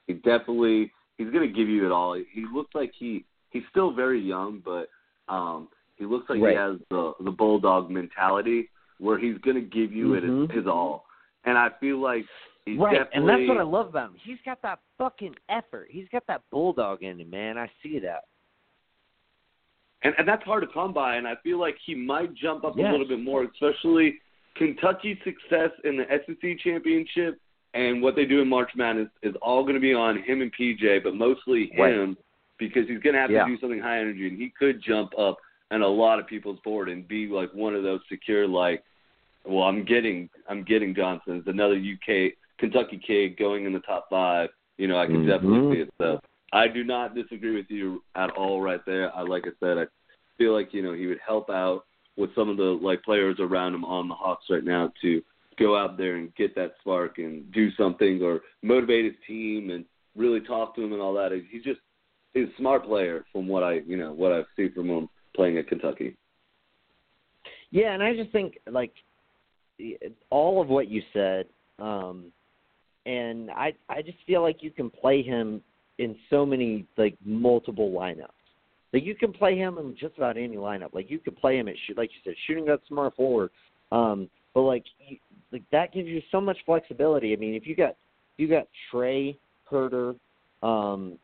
He definitely he's going to give you it all. He looks like he he's still very young, but um, he looks like Right. he has the the bulldog mentality where he's going to give you Mhm. it his, his all. And I feel like He's right, and that's what I love about him. He's got that fucking effort. He's got that bulldog in him, man. I see that. and, and that's hard to come by. And I feel like he might jump up Yes. a little bit more, especially Kentucky's success in the SEC championship and what they do in March Madness is all going to be on him and PJ, but mostly Right. him because he's going to have Yeah. to do something high energy, and he could jump up and a lot of people's board and be like one of those secure like, well, I'm getting I'm getting Johnson. It's another UK Kentucky kid going in the top five. You know, I can Mhm. definitely see it. So I do not disagree with you at all right there. I like I said, I feel like you know he would help out with some of the like players around him on the Hawks right now to go out there and get that spark and do something or motivate his team and really talk to him and all that. He's just he's a smart player from what I you know what I've seen from him playing at Kentucky. Yeah, and I just think like all of what you said, um, and I I just feel like you can play him in so many like multiple lineups. Like you can play him in just about any lineup. Like you could play him at shoot, like you said, shooting that smart forward. Um, but like you, like that gives you so much flexibility. I mean, if you got you got Trae Huerter, um,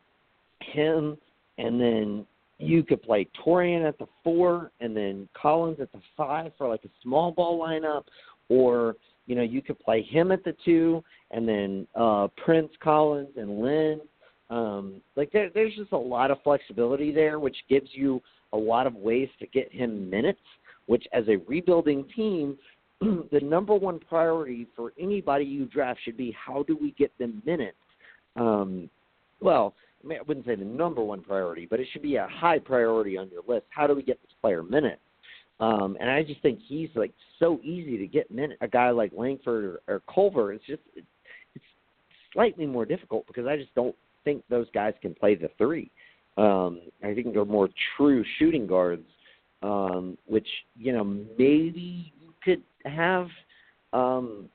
him, and then you could play Taurean at the four, and then Collins at the five for like a small ball lineup, or you know you could play him at the two, and then uh, Prince Collins and Len. Um, like there, there's just a lot of flexibility there, which gives you a lot of ways to get him minutes. Which, as a rebuilding team, the number one priority for anybody you draft should be how do we get them minutes. Um, well, I, mean, I wouldn't say the number one priority, but it should be a high priority on your list. How do we get this player minutes? Um, and I just think he's like so easy to get minutes. A guy like Langford or, or Culver, it's just it's slightly more difficult because I just don't think those guys can play the three. Um, I think they're more true shooting guards, um, which you know maybe you could have um,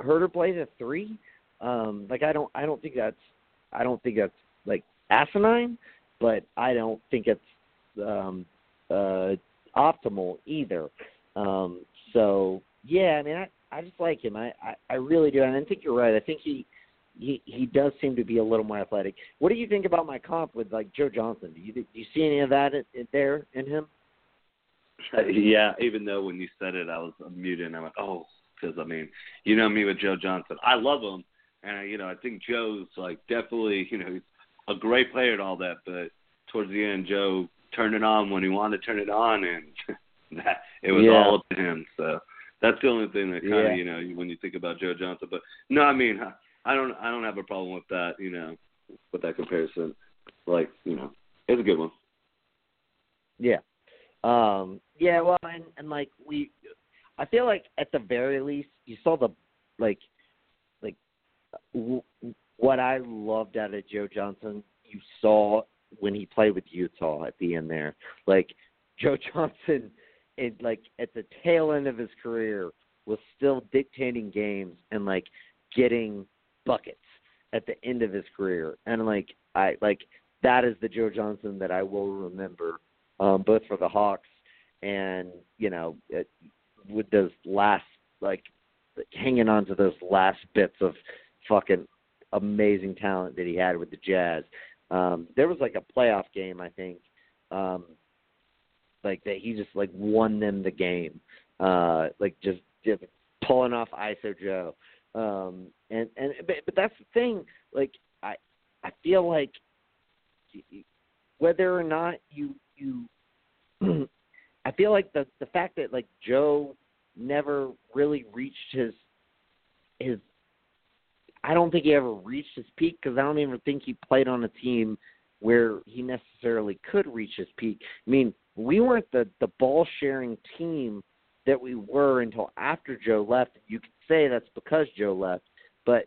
Huerter play the three. Um, like I don't I don't think that's I don't think that's like asinine, but I don't think it's um, uh, optimal either. Um, so yeah, I mean I I just like him. I, I I really do, and I think you're right. I think he he he does seem to be a little more athletic. What do you think about my comp with like Joe Johnson? Do you do you see any of that in, in there in him? Yeah, even though when you said it, I was muted and I went, oh, because I mean, you know me with Joe Johnson. I love him, and you know I think Joe's like definitely, you know, he's a great player and all that. But towards the end, Joe turned it on when he wanted to turn it on, and that it was Yeah. all up to him. So that's the only thing that kind of Yeah. you know when you think about Joe Johnson. But no, I mean, I don't I don't have a problem with that. You know, with that comparison. Like you know, it's a good one. Yeah. Um, yeah, well, and, and like we, I feel like at the very least, you saw the, like, like, w- what I loved out of Joe Johnson, you saw when he played with Utah at the end there. Like, Joe Johnson, it, like, at the tail end of his career, was still dictating games and, like, getting buckets at the end of his career. And, like, I, like, that is the Joe Johnson that I will remember um, both for the Hawks and you know it, with those last like hanging on to those last bits of fucking amazing talent that he had with the Jazz. Um, there was like a playoff game I think, um, like that he just like won them the game, uh, like just, just pulling off ISO Joe. Um, and and but, but that's the thing. Like I I feel like whether or not you you I feel like the the fact that like Joe never really reached his his I don't think he ever reached his peak because I don't even think he played on a team where he necessarily could reach his peak. I mean, we weren't the the ball sharing team that we were until after Joe left. You could say that's because Joe left, but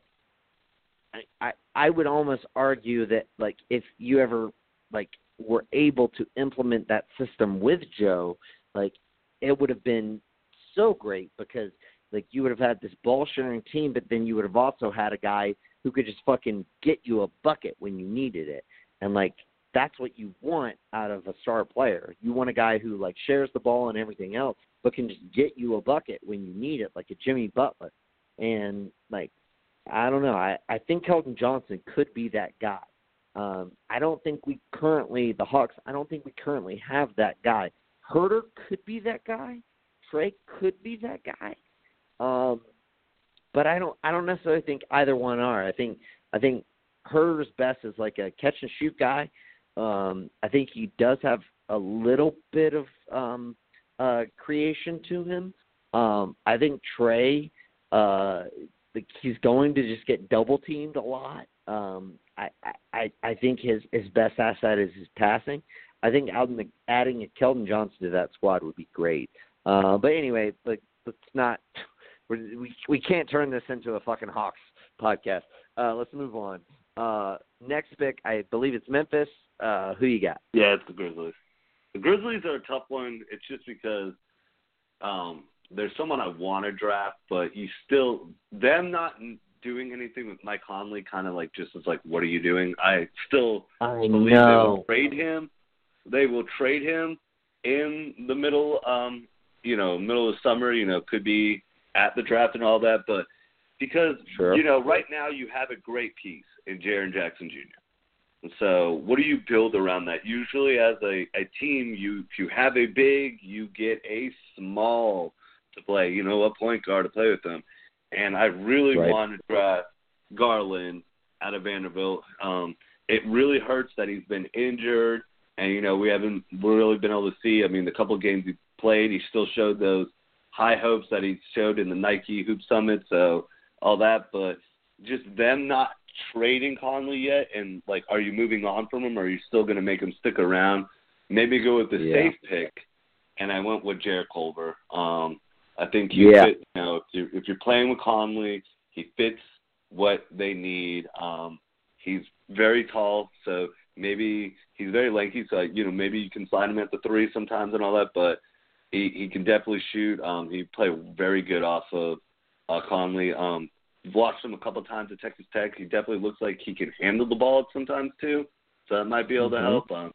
I I, I would almost argue that like if you ever like were able to implement that system with Joe, like it would have been so great because like you would have had this ball sharing team, but then you would have also had a guy who could just fucking get you a bucket when you needed it. And like that's what you want out of a star player. You want a guy who like shares the ball and everything else, but can just get you a bucket when you need it, like a Jimmy Butler. And like I don't know. I I think Keldon Johnson could be that guy. Um, I don't think we currently the Hawks. I don't think we currently have that guy. Huerter could be that guy. Trae could be that guy. Um, but I don't. I don't necessarily think either one are. I think. I think Huerter's best is like a catch and shoot guy. Um, I think he does have a little bit of um, uh, creation to him. Um, I think Trae, uh, he's going to just get double teamed a lot. Um, I, I I think his his best asset is his passing. I think adding adding a Keldon Johnson to that squad would be great. Uh, but anyway, but let's not we we can't turn this into a fucking Hawks podcast. Uh, let's move on. Uh, next pick, I believe it's Memphis. Uh, who you got? Yeah, it's the Grizzlies. The Grizzlies are a tough one. It's just because um, there's someone I want to draft, but you still them not doing anything with Mike Conley kind of like just is like, what are you doing? I still I believe know. they will trade him. They will trade him in the middle, um, you know, middle of summer. You know, could be at the draft and all that, but because Sure. you know, right now you have a great piece in Jaren Jackson Jr. And so, what do you build around that? Usually, as a, a team, you if you have a big, you get a small to play. You know, a point guard to play with them. And I really Right. want to draft Garland out of Vanderbilt. Um, it really hurts that he's been injured, and you know we haven't really been able to see. I mean, the couple of games he played, he still showed those high hopes that he showed in the Nike Hoop Summit. So all that, but just them not trading Conley yet, and like, are you moving on from him, or are you still going to make him stick around? Maybe go with the Yeah. safe pick, and I went with Jarrett Culver. Um, I think he Yeah. fit, you know if you're, if you're playing with Conley, he fits what they need. Um, he's very tall, so maybe he's very lanky. So you know maybe you can slide him at the three sometimes and all that, but he he can definitely shoot. Um, he played very good off of uh, Conley. Um, watched him a couple times at Texas Tech. He definitely looks like he can handle the ball sometimes too, so that might be able to help. Um,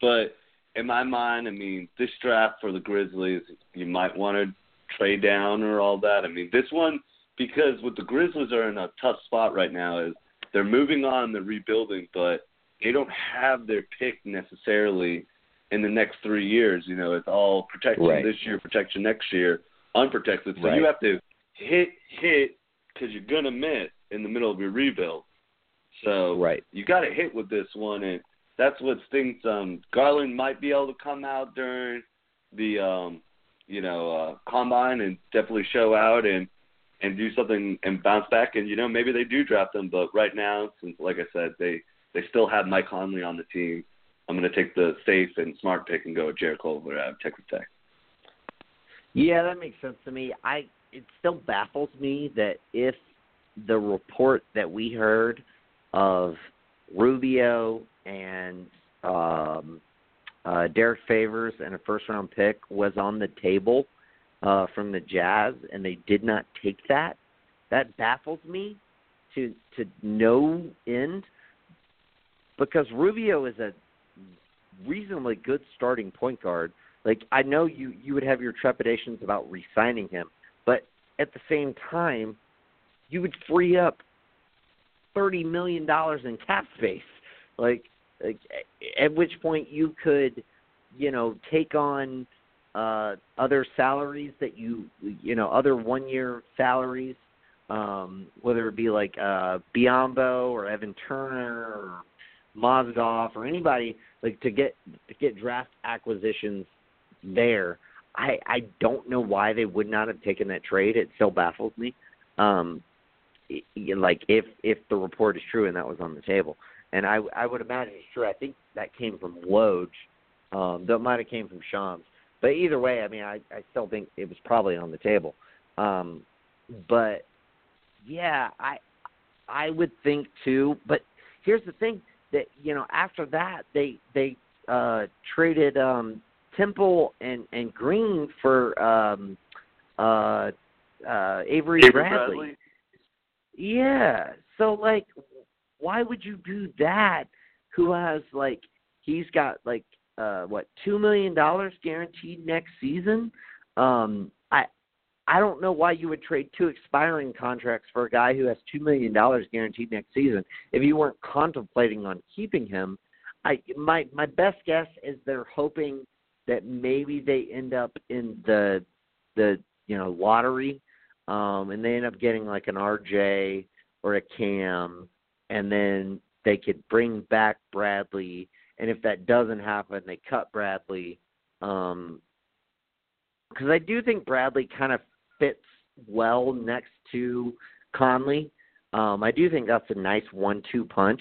but in my mind, I mean, this draft for the Grizzlies, you might want to trade down or all that. I mean, this one because what the Grizzlies are in a tough spot right now is they're moving on, they're rebuilding, but they don't have their pick necessarily in the next three years. You know, it's all protection Right. this year, protection next year, unprotected. So Right. you have to hit hit because you're gonna miss in the middle of your rebuild. So Right. you got to hit with this one, and that's what stinks. Um, Garland might be able to come out during the um, you know uh, combine and definitely show out and and do something and bounce back. And you know maybe they do draft him, but right now, since like I said, they they still have Mike Conley on the team. I'm going to take the safe and smart pick and go with Jarrett Culver out of Texas Tech. Yeah, that makes sense to me. I it still baffles me that if the report that we heard of Rubio and um, uh, Derek Favors and a first round pick was on the table uh, from the Jazz, and they did not take that. That baffles me to to no end because Rubio is a reasonably good starting point guard. Like I know you you would have your trepidations about re-signing him, at the same time, you would free up thirty million dollars in cap space. Like, like at which point you could, you know, take on uh other salaries that you you know other one year salaries um whether it be like uh Biyombo or Evan Turner or Mozgov or anybody like to get to get draft acquisitions there. I I don't know why they would not have taken that trade. It still baffles me. Um, like if if the report is true and that was on the table, and I I would imagine it's true. I think that came from Woj. Um, that might have came from Shams. But either way, I mean, I I still think it was probably on the table. Um, but yeah, I I would think too. But here's the thing that you know after that they they uh traded um Temple and and Green for um uh uh Avery, Avery Bradley. Bradley. Yeah. So like why would you do that? Who has like he's got like uh what, two million dollars guaranteed next season? Um I I don't know why you would trade two expiring contracts for a guy who has two million dollars guaranteed next season if you weren't contemplating on keeping him. I my my best guess is they're hoping that maybe they end up in the the you know lottery, um, and they end up getting like an RJ or a Cam, and then they could bring back Bradley. And if that doesn't happen, they cut Bradley. Um, because I do think Bradley kind of fits well next to Conley. Um, I do think that's a nice one-two punch.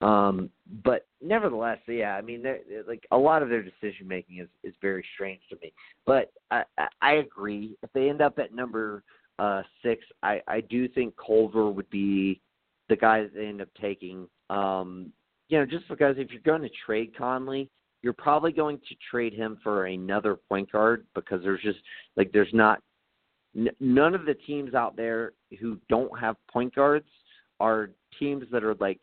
Um, but nevertheless, yeah, I mean, they're like a lot of their decision making is is very strange to me. But I, I I agree. If they end up at number uh six, I I do think Culver would be the guy that they end up taking. Um, you know, just because if you're going to trade Conley, you're probably going to trade him for another point guard because there's just like there's not n- none of the teams out there who don't have point guards are teams that are like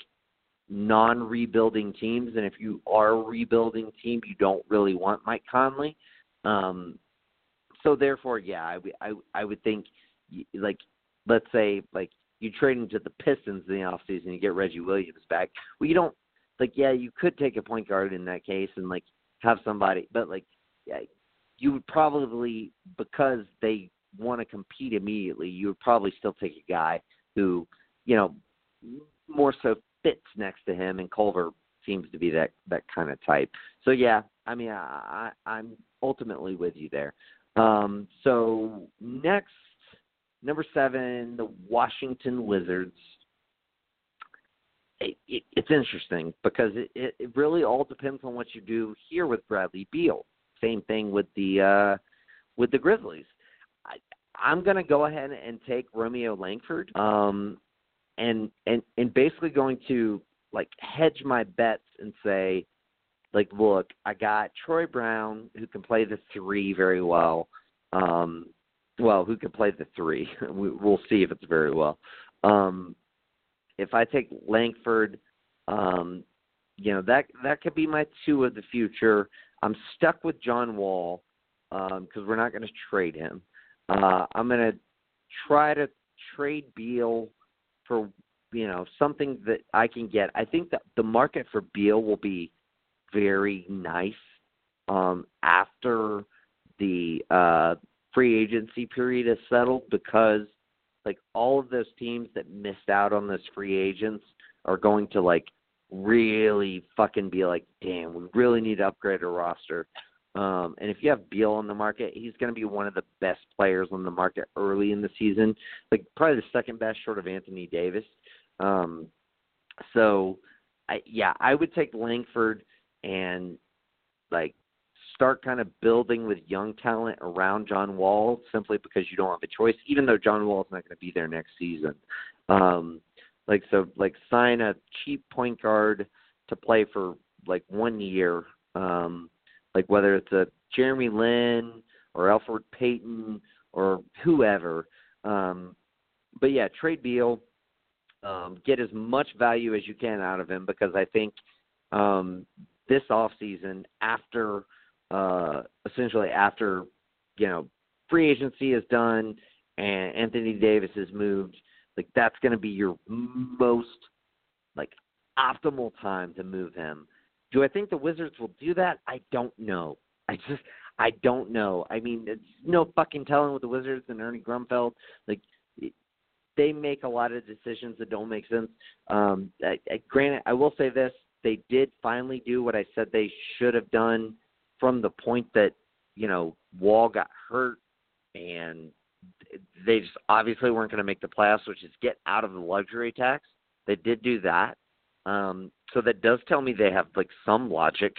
non-rebuilding teams, and if you are a rebuilding team, you don't really want Mike Conley. Um, so therefore, yeah, I, I would think like let's say like you trade him to the Pistons in the offseason, you get Reggie Williams back. Well, you don't like yeah, you could take a point guard in that case and like have somebody, but like yeah, you would probably because they want to compete immediately, you would probably still take a guy who you know more so fits next to him, and Culver seems to be that that kind of type. So yeah, I mean, I, I'm ultimately with you there. Um, so next, number seven, the Washington Wizards. It, it, it's interesting because it, it, it really all depends on what you do here with Bradley Beal. Same thing with the uh, with the Grizzlies. I, I'm going to go ahead and take Romeo Langford. Um, and and and basically going to like hedge my bets and say like look i got troy brown who can play the three very well. Um well who can play the three? We, we'll see if it's very well. Um if i take langford um you know that that could be my two of the future. I'm stuck with john wall um because we're not going to trade him. Uh i'm going to try to trade beal for you know something that I can get. I think that the market for Beal will be very nice um, after the uh, free agency period is settled because like all of those teams that missed out on those free agents are going to like really fucking be like, damn, we really need to upgrade our roster. Um, and if you have Beal on the market, he's going to be one of the best players on the market early in the season, like probably the second best, short of Anthony Davis. Um, so, I, yeah, I would take Langford and like start kind of building with young talent around John Wall simply because you don't have a choice, even though John Wall is not going to be there next season. Um, like so, like sign a cheap point guard to play for like one year. Um, like whether it's a Jeremy Lin or Elfrid Payton or whoever. Um, but yeah, trade Beal, um, get as much value as you can out of him because I think um, this off season, after uh, essentially after you know free agency is done and Anthony Davis is moved, like that's going to be your most like optimal time to move him do I think the Wizards will do that? I don't know. I just I don't know. I mean, it's no fucking telling with the Wizards and Ernie Grunfeld. Like they make a lot of decisions that don't make sense. Um, I, I, granted, I will say this: they did finally do what I said they should have done from the point that you know Wall got hurt and they just obviously weren't going to make the playoffs, which is get out of the luxury tax. They did do that. Um, so that does tell me they have like some logic.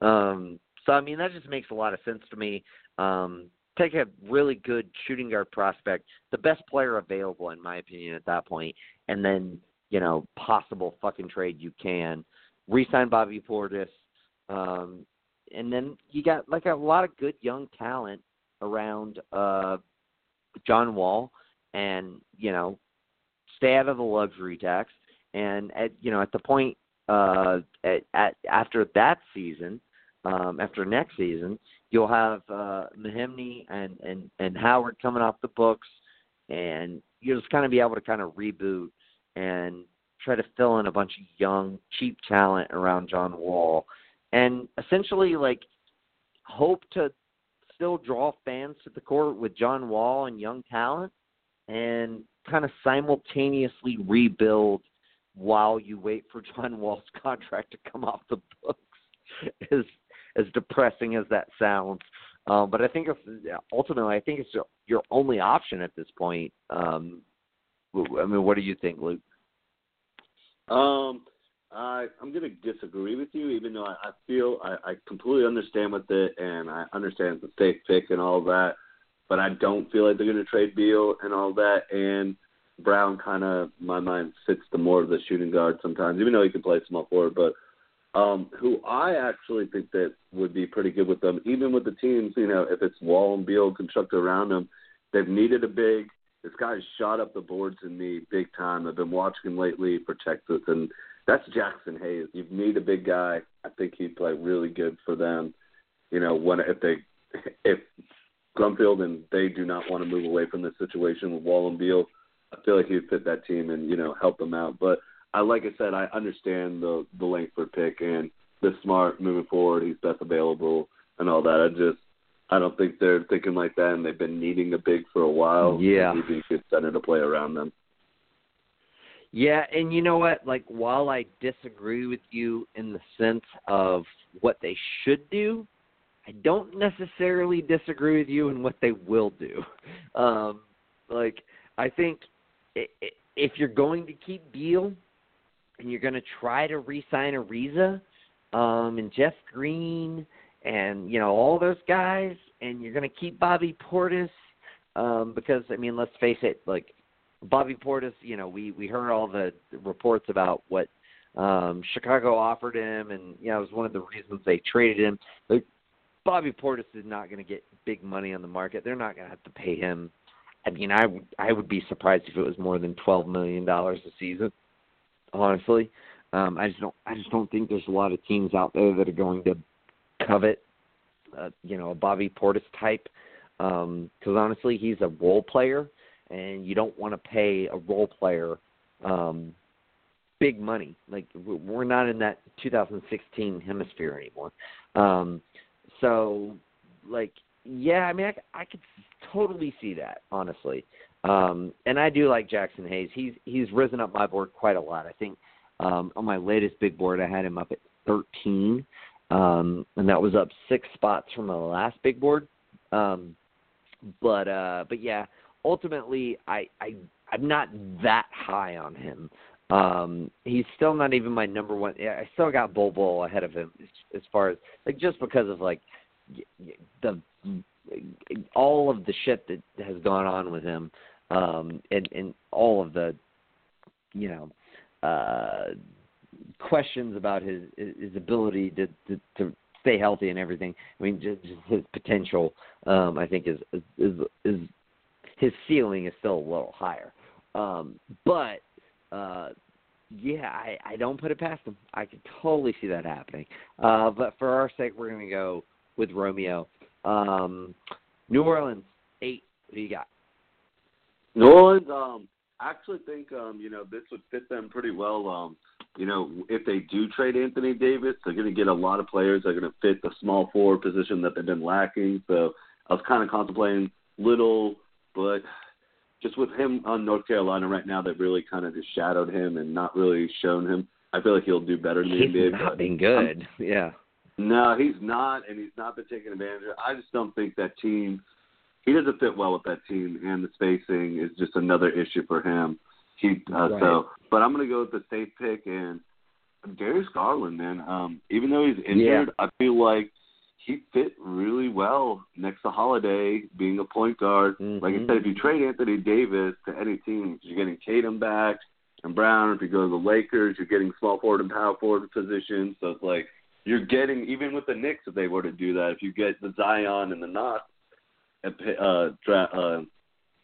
Um, so I mean that just makes a lot of sense to me. Um, take a really good shooting guard prospect, the best player available in my opinion at that point, and then you know possible fucking trade you can resign Bobby Portis, um, and then you got like a lot of good young talent around uh, John Wall, and you know stay out of the luxury tax and at you know at the point uh, at, at after that season, um, after next season, you'll have uh, Mahinmi and and and Howard coming off the books, and you'll just kind of be able to kind of reboot and try to fill in a bunch of young, cheap talent around John Wall, and essentially like hope to still draw fans to the court with John Wall and young talent, and kind of simultaneously rebuild while you wait for John Wall's contract to come off the books. As as depressing as that sounds, um, but I think if, ultimately I think it's your, only option at this point. Um, I mean, what do you think, Luke? Um, I I'm gonna disagree with you, even though I, I feel I, I completely understand with it, and I understand the safe pick and all that, but I don't feel like they're gonna trade Beal and all that. And Brown kind of, my mind, fits the more of the shooting guard sometimes, even though he can play small forward. But um, who I actually think that would be pretty good with them, even with the teams, you know, if it's Wall and Beal constructed around them, they've needed a big. This guy's shot up the boards in me big time. I've been watching him lately for Texas, and that's Jaxson Hayes. You need a big guy. I think he'd play really good for them. You know, when if they if Brumfield and they do not want to move away from this situation with Wall and Beal, I feel like he would fit that team and you know help them out. But I like I said, I understand the the Langford pick and the smart moving forward. He's best available and all that. I just I don't think they're thinking like that, and they've been needing a big for a while. Yeah, he'd be a good center to play around them. Yeah, and you know what? Like, while I disagree with you in the sense of what they should do, I don't necessarily disagree with you in what they will do. Um, like, I think if you're going to keep Beal and you're going to try to re-sign Ariza um, and Jeff Green and you know all those guys, and you're going to keep Bobby Portis um, because I mean, let's face it, like Bobby Portis, you know, we we heard all the reports about what um Chicago offered him, and you know, it was one of the reasons they traded him. Like, Bobby Portis is not going to get big money on the market. They're not going to have to pay him. I mean, I would I would be surprised if it was more than twelve million dollars a season. Honestly, um, I just don't I just don't think there's a lot of teams out there that are going to covet, uh, you know, a Bobby Portis type. Because um, honestly, he's a role player, and you don't want to pay a role player um, big money. Like we're not in that 2016 hemisphere anymore. Um, so, like, yeah, I mean, I, I could totally see that honestly. Um, and I do like Jaxson Hayes. He's he's risen up my board quite a lot. I think um, on my latest big board, I had him up at 13 um, and that was up six spots from the last big board. Um, but uh, but yeah, ultimately, I I I'm not that high on him. Um, he's still not even my number one. I still got Bol Bol ahead of him as far as like just because of like the all of the shit that has gone on with him, um, and and all of the you know uh questions about his his ability to to, to stay healthy and everything. I mean, just, just his potential, um, I think, is, is is his ceiling is still a little higher. Um, but uh, yeah, I, I don't put it past him. I could totally see that happening. Uh, but for our sake, we're going to go with Romeo. Um, New Orleans eight. What do you got? New Orleans. Um, I actually think um, you know this would fit them pretty well. Um, you know, if they do trade Anthony Davis, they're going to get a lot of players that are going to fit the small forward position that they've been lacking. So I was kind of contemplating little, but just with him on North Carolina right now, they've really kind of just shadowed him and not really shown him. I feel like he'll do better in the he's NBA. He's not been good. I'm, yeah. No, he's not, and he's not been taken advantage of. I just don't think that team. He doesn't fit well with that team, and the spacing is just another issue for him. He uh, right. so, but I'm gonna go with the safe pick and Darius Garland, man. Um, even though he's injured, yeah. I feel like he fit really well next to Holiday being a point guard. Mm-hmm. Like I said, if you trade Anthony Davis to any team, you're getting Tatum back and Brown. If you go to the Lakers, you're getting small forward and power forward positions. So it's like you're getting even with the Knicks if they were to do that. If you get the Zion and the Knox uh, dra- uh,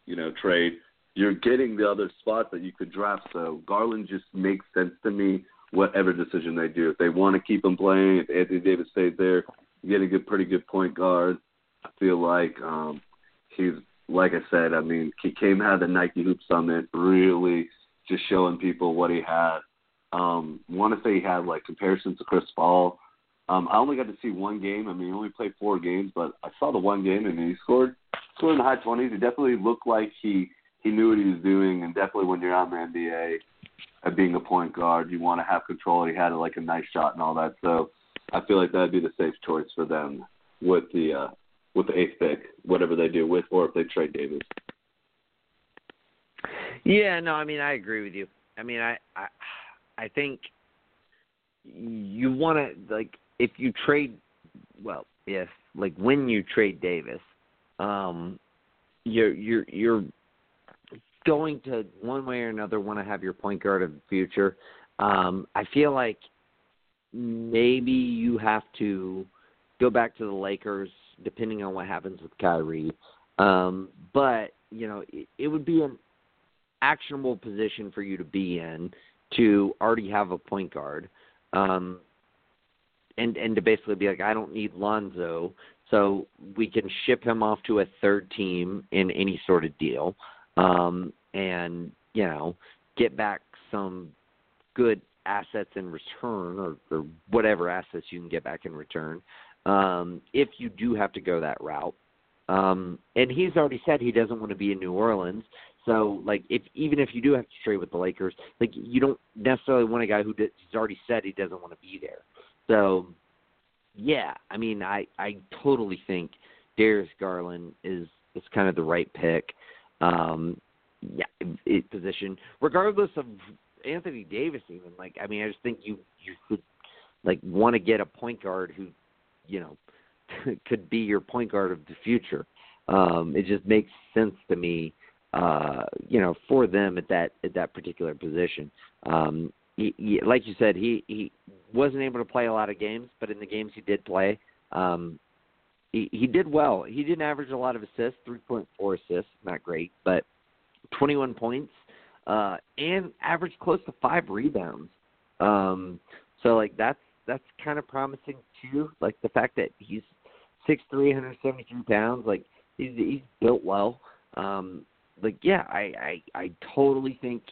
you know, trade, you're getting the other spots that you could draft. So Garland just makes sense to me. Whatever decision they do, if they want to keep him playing, if Anthony Davis stays there, you get a good, pretty good point guard. I feel like um, he's like I said. I mean, he came out of the Nike Hoop Summit, really just showing people what he had. Um, Want to say he had like comparisons to Chris Paul. Um, I only got to see one game. I mean, he only played four games, but I saw the one game and he scored scored in the high twenties. He definitely looked like he he knew what he was doing, and definitely when you're on the NBA, at being a point guard, you want to have control. He had like a nice shot and all that, so I feel like that'd be the safe choice for them with the uh, with the eighth pick, whatever they do with, or if they trade Davis. Yeah, no, I mean I agree with you. I mean I I, I think you want to like if you trade well if like when you trade Davis, um, you're you're you're going to one way or another want to have your point guard of the future. Um, I feel like maybe you have to go back to the Lakers, depending on what happens with Kyrie. Um, but you know, it, it would be an actionable position for you to be in to already have a point guard, um, and and to basically be like, I don't need Lonzo, so we can ship him off to a third team in any sort of deal, um, and you know, get back some good assets in return, or, or whatever assets you can get back in return, um, if you do have to go that route. Um, and he's already said he doesn't want to be in New Orleans. So, like, if even if you do have to trade with the Lakers, like, you don't necessarily want a guy who did, he's already said he doesn't want to be there. So, yeah, I mean, I I totally think Darius Garland is is kind of the right pick. Um, yeah, it, position regardless of Anthony Davis. Even like, I mean, I just think you you could like want to get a point guard who, you know, could be your point guard of the future. Um, it just makes sense to me, uh, you know, for them at that at that particular position. Um, he, he, like you said, he he wasn't able to play a lot of games, but in the games he did play, um, he he did well. He didn't average a lot of assists, three point four assists, not great, but twenty one points, uh, and averaged close to five rebounds. Um, so like that's that's kind of promising too. Like the fact that he's six three hundred seventy three pounds, like he's he's built well. Um, like yeah, I I I totally think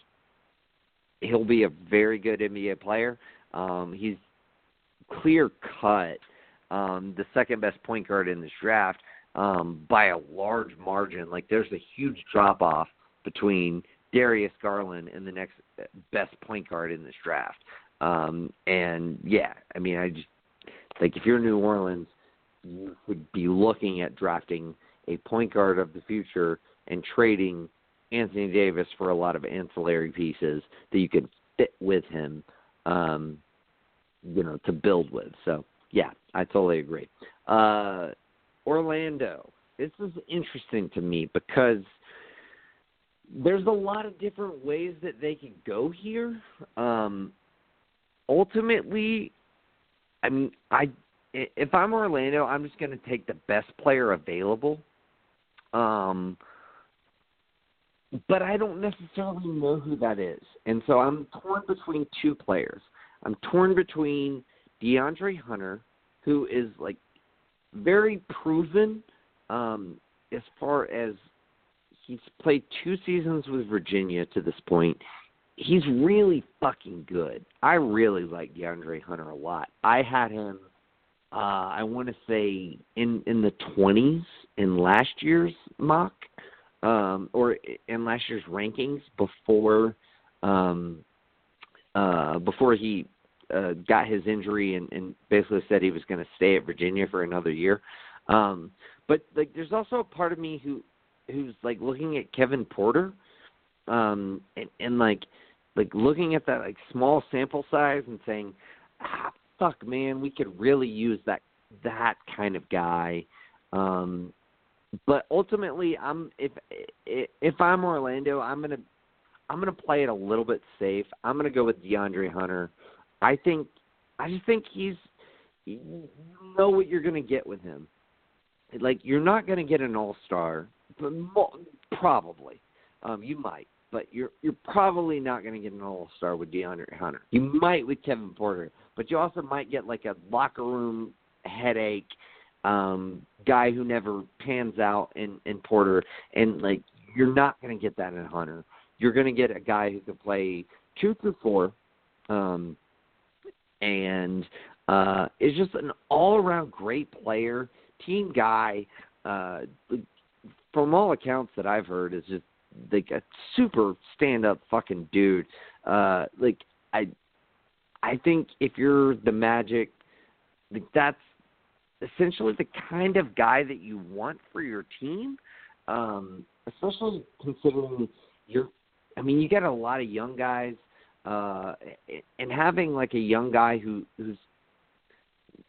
he'll be a very good NBA player. Um, he's clear cut um, the second best point guard in this draft um, by a large margin. Like there's a huge drop off between Darius Garland and the next best point guard in this draft. Um, and yeah, I mean, I just like if you're New Orleans, you would be looking at drafting a point guard of the future and trading Anthony Davis for a lot of ancillary pieces that you could fit with him, um, you know, to build with. So yeah, I totally agree. Uh, Orlando. This is interesting to me because there's a lot of different ways that they could go here. Um, ultimately, I mean, I if I'm Orlando, I'm just going to take the best player available. Um, but I don't necessarily know who that is. And so I'm torn between two players. I'm torn between DeAndre Hunter, who is like very proven um, as far as he's played two seasons with Virginia to this point. He's really fucking good. I really like DeAndre Hunter a lot. I had him uh I want to say in in the 20s in last year's mock um, or in last year's rankings before um, uh, before he uh, got his injury and, and basically said he was going to stay at Virginia for another year. Um, but like, there's also a part of me who who's like looking at Kevin Porter, um, and, and like like looking at that like small sample size and saying, ah, fuck, man, we could really use that that kind of guy. Um, but ultimately, I'm if if I'm Orlando, I'm gonna I'm gonna play it a little bit safe. I'm gonna go with DeAndre Hunter. I think I just think he's you know what you're gonna get with him. Like you're not gonna get an all star, but mo- probably um, you might, but you're you're probably not gonna get an all star with DeAndre Hunter. You might with Kevin Porter, but you also might get like a locker room headache um guy who never pans out in in Porter and like you're not going to get that in Hunter. You're going to get a guy who can play 2 through 4 um and uh is just an all-around great player, team guy uh from all accounts that I've heard is just like a super stand up fucking dude. Uh like I I think if you're the Magic, like that's essentially the kind of guy that you want for your team. Um, especially considering you're I mean, you got a lot of young guys, uh and having like a young guy who who's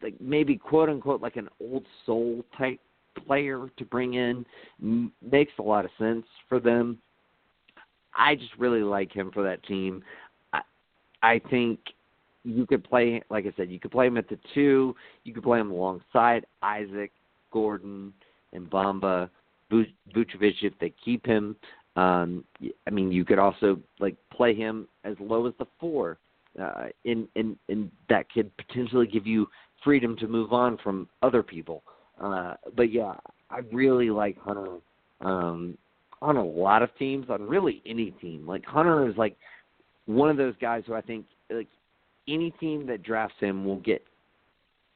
like maybe quote unquote like an old soul type player to bring in makes a lot of sense for them. I just really like him for that team. I I think you could play like I said, you could play him at the two, you could play him alongside Isaac, Gordon, and Bamba, Vucevic if they keep him. Um I mean you could also like play him as low as the four. Uh in in in that could potentially give you freedom to move on from other people. Uh but yeah, I really like Hunter um on a lot of teams, on really any team. Like Hunter is like one of those guys who I think like any team that drafts him will get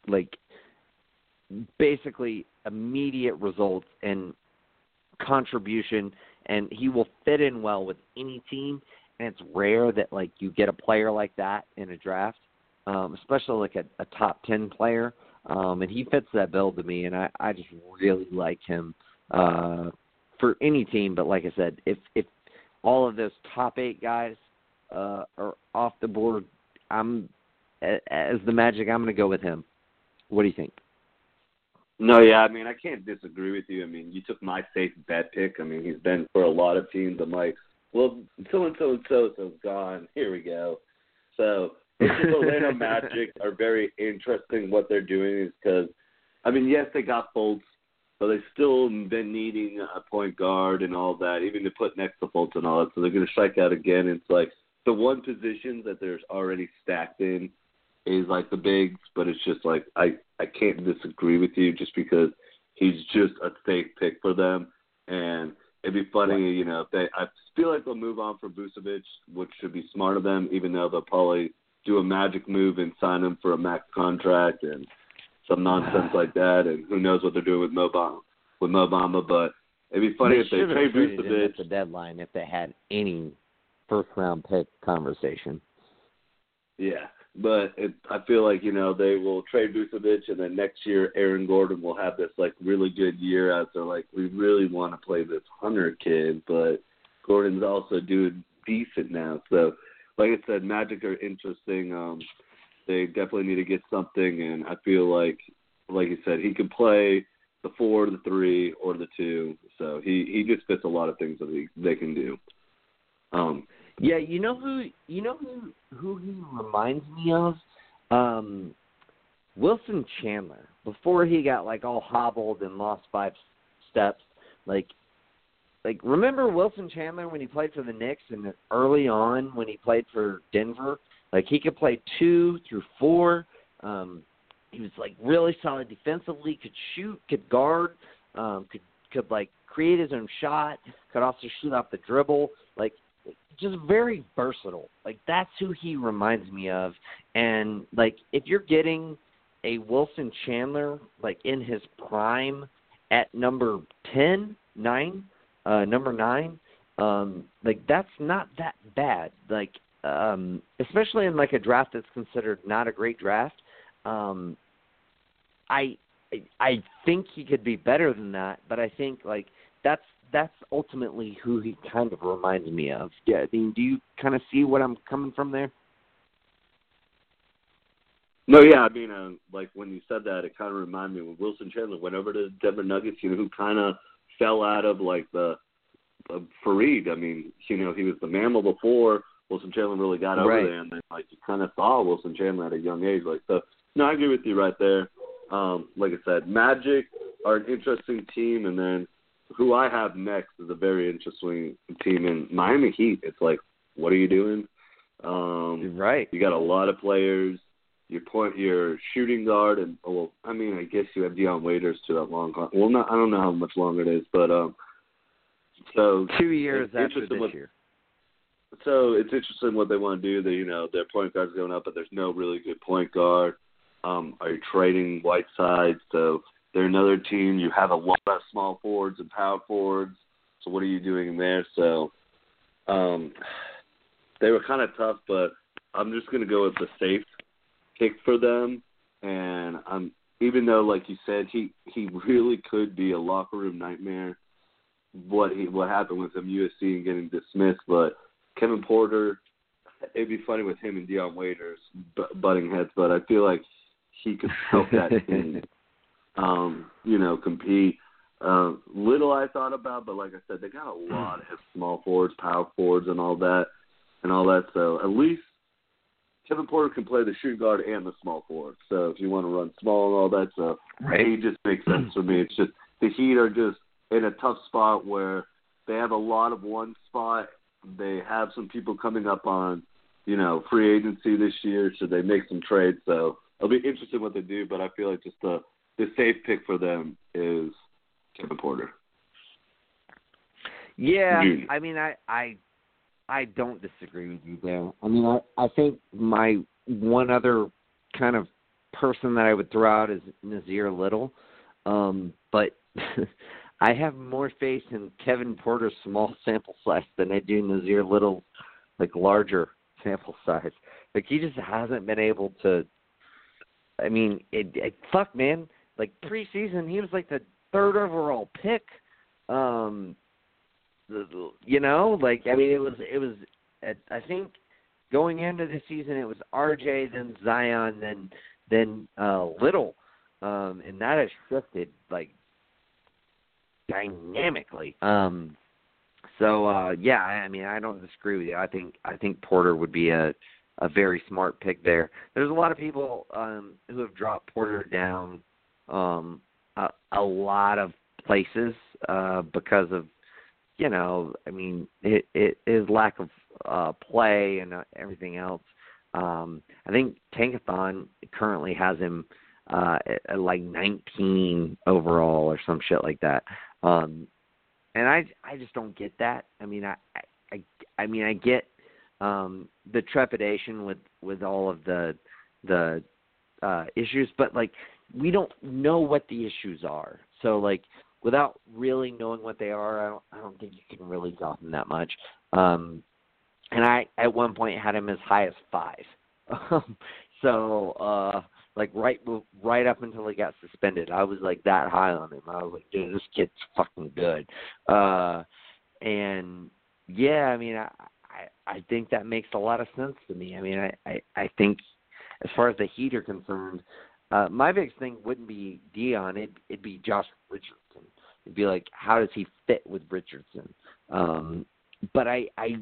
like basically immediate results and contribution and he will fit in well with any team. And it's rare that like you get a player like that in a draft um especially like a, a top 10 player. Um and he fits that bill to me and I I just really like him uh for any team. But like I said if if all of those top 8 guys uh are off the board I'm as the Magic. I'm going to go with him. What do you think? No, yeah, I mean, I can't disagree with you. I mean, you took my safe bet pick. I mean, he's been for a lot of teams. I'm like, well, so and so and so so's gone. Here we go. So the Orlando Magic are very interesting. What they're doing is because, I mean, yes, they got Fultz, but they've still been needing a point guard and all that, even to put next to Fultz and all that. So they're going to strike out again. It's like the one position that there's already stacked in is like the bigs, but it's just like I I can't disagree with you just because he's just a safe pick for them, and it'd be funny, you know, if they I feel like they'll move on for Vucevic, which should be smart of them, even though they'll probably do a magic move and sign him for a max contract and some nonsense ah. like that, and who knows what they're doing with Mo Bamba, with Mo Bamba, but it'd be funny they if they trade Vucevic at the deadline if they had any first round pick conversation. Yeah, but it, I feel like you know they will trade Vucevic, and then next year Aaron Gordon will have this like really good year as they're like we really want to play this Hunter kid, but Gordon's also doing decent now. So, like I said, Magic are interesting. Um, they definitely need to get something, and I feel like, like you said, he can play the four, the three, or the two. So he he just fits a lot of things that he, they can do. Um, yeah, you know who you know who who he reminds me of? Um Wilson Chandler. Before he got like all hobbled and lost five steps, like like remember Wilson Chandler when he played for the Knicks and early on when he played for Denver, like he could play 2 through 4. Um he was like really solid defensively, could shoot, could guard, um could could like create his own shot, could also shoot off the dribble. Like just very versatile. Like that's who he reminds me of. And like if you're getting a Wilson Chandler like in his prime at number 10, 9, uh number 9, um like that's not that bad. Like um especially in like a draft that's considered not a great draft. Um I I think he could be better than that, but I think like that's that's ultimately who he kind of reminds me of. Yeah, I mean, do you kind of see what I'm coming from there? No, yeah, I mean, uh, like when you said that, it kind of reminded me when Wilson Chandler went over to Denver Nuggets. You know, who kind of fell out of like the uh, Faried. I mean, you know, he was the mammal before Wilson Chandler really got over right. there, and then like you kind of saw Wilson Chandler at a young age. Like, so no, I agree with you right there. Um, like I said, Magic are an interesting team, and then who I have next is a very interesting team in Miami Heat. It's like, what are you doing? Um, right. You got a lot of players. your point, your shooting guard, and well, I mean, I guess you have Dion Waiters to that long. Con- Well, not I don't know how much longer it is, but um, so two years after this what, year. So it's interesting what they want to do. That you know their point guard's going up, but there's no really good point guard. Um, are you trading Whiteside? So they're another team. You have a lot of small forwards and power forwards. So what are you doing there? So um, they were kind of tough, but I'm just going to go with the safe pick for them. And I'm even though, like you said, he he really could be a locker room nightmare. What he what happened with him USC and getting dismissed, but Kevin Porter, it'd be funny with him and Dion Waiters butting heads, but I feel like he could help that team, um, you know, compete. Uh, little I thought about, but like I said, they got a lot of small forwards, power forwards, and all that, and all that. So at least Kevin Porter can play the shooting guard and the small forward. So if you want to run small and all that stuff, right. he just makes sense for me. It's just the Heat are just in a tough spot where they have a lot of one spot. They have some people coming up on, you know, free agency this year. Should they make some trades? So it'll be interesting what they do. But I feel like just the the safe pick for them is Kevin Porter. Yeah, I mean, I I I don't disagree with you there. I mean, I I think my one other kind of person that I would throw out is Nassir Little, um, but I have more faith in Kevin Porter's small sample size than I do Nassir Little's like larger sample size. Like he just hasn't been able to. I mean, it, it fuck man. Like preseason, he was like the third overall pick. Um, you know, like I mean, it was it was. I think going into the season, it was RJ, then Zion, then then uh, Little, um, and that has shifted like dynamically. Um, so uh, yeah, I mean, I don't disagree with you. I think I think Porter would be a a very smart pick there. There's a lot of people um, who have dropped Porter down um, a, a lot of places uh, because of you know, I mean, it, it his lack of uh, play and uh, everything else. Um, I think Tankathon currently has him uh, at, at like 19 overall or some shit like that. Um, and I I just don't get that. I mean, I I I mean, I get um, the trepidation with with all of the the uh, issues, but like we don't know what the issues are. So like without really knowing what they are, I don't I don't think you can really drop him that much. Um, and I at one point had him as high as five. So uh, like right right up until he got suspended, I was like that high on him. I was like, dude, this kid's fucking good. Uh, and yeah, I mean, I, I I think that makes a lot of sense to me. I mean, I I, I think as far as the Heat are concerned, uh, my biggest thing wouldn't be Dion. It, it'd be Josh Richardson. It'd be like, how does he fit with Richardson? Um, but I, I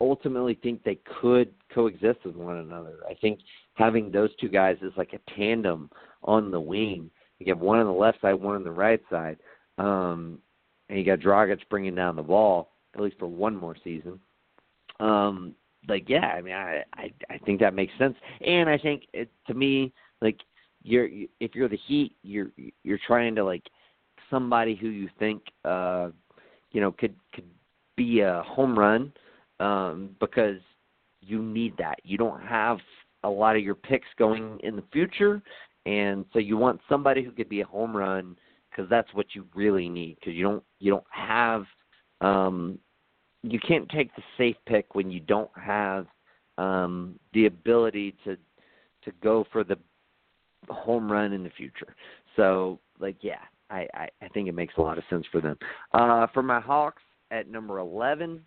ultimately think they could coexist with one another. I think having those two guys is like a tandem on the wing. You have one on the left side, one on the right side, um, and you got Dragic bringing down the ball at least for one more season. Um, like yeah, I mean, I I, I think that makes sense, and I think it, to me, like you're if you're the Heat, you're you're trying to like somebody who you think uh you know could could be a home run um because you need that. You don't have a lot of your picks going in the future and so you want somebody who could be a home run because that's what you really need because you don't you don't have um you can't take the safe pick when you don't have um the ability to to go for the home run in the future. So like yeah, I, I, I think it makes a lot of sense for them. Uh, for my Hawks at number eleven,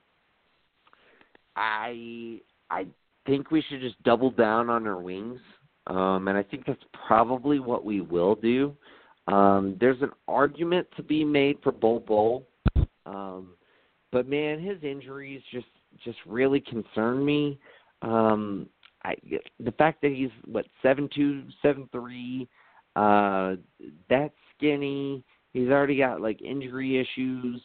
I I think we should just double down on our wings, um, and I think that's probably what we will do. Um, there's an argument to be made for Bol Bull. um, but man, his injuries just just really concern me. Um, I the fact that he's what seven two seven three, uh, that skinny. He's already got like injury issues.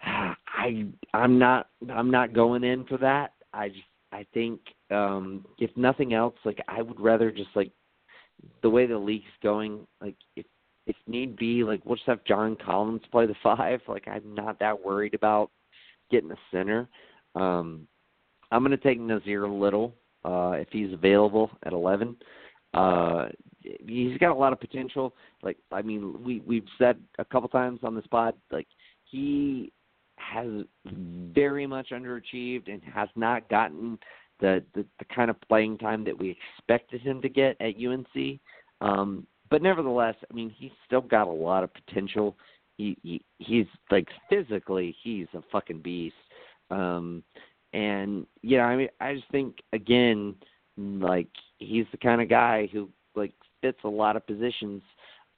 I I'm not I'm not going in for that. I just I think um if nothing else, like I would rather just like the way the league's going, like if if need be, like we'll just have John Collins play the five. Like I'm not that worried about getting a center. Um I'm gonna take Nassir Little, uh, if he's available at eleven. Uh he's got a lot of potential. Like I mean, we we've said a couple times on the spot, like he has very much underachieved and has not gotten the, the the kind of playing time that we expected him to get at UNC. Um, but nevertheless, I mean, he's still got a lot of potential. He, he he's like physically, he's a fucking beast. Um, and yeah, I mean, I just think again, like he's the kind of guy who like fits a lot of positions.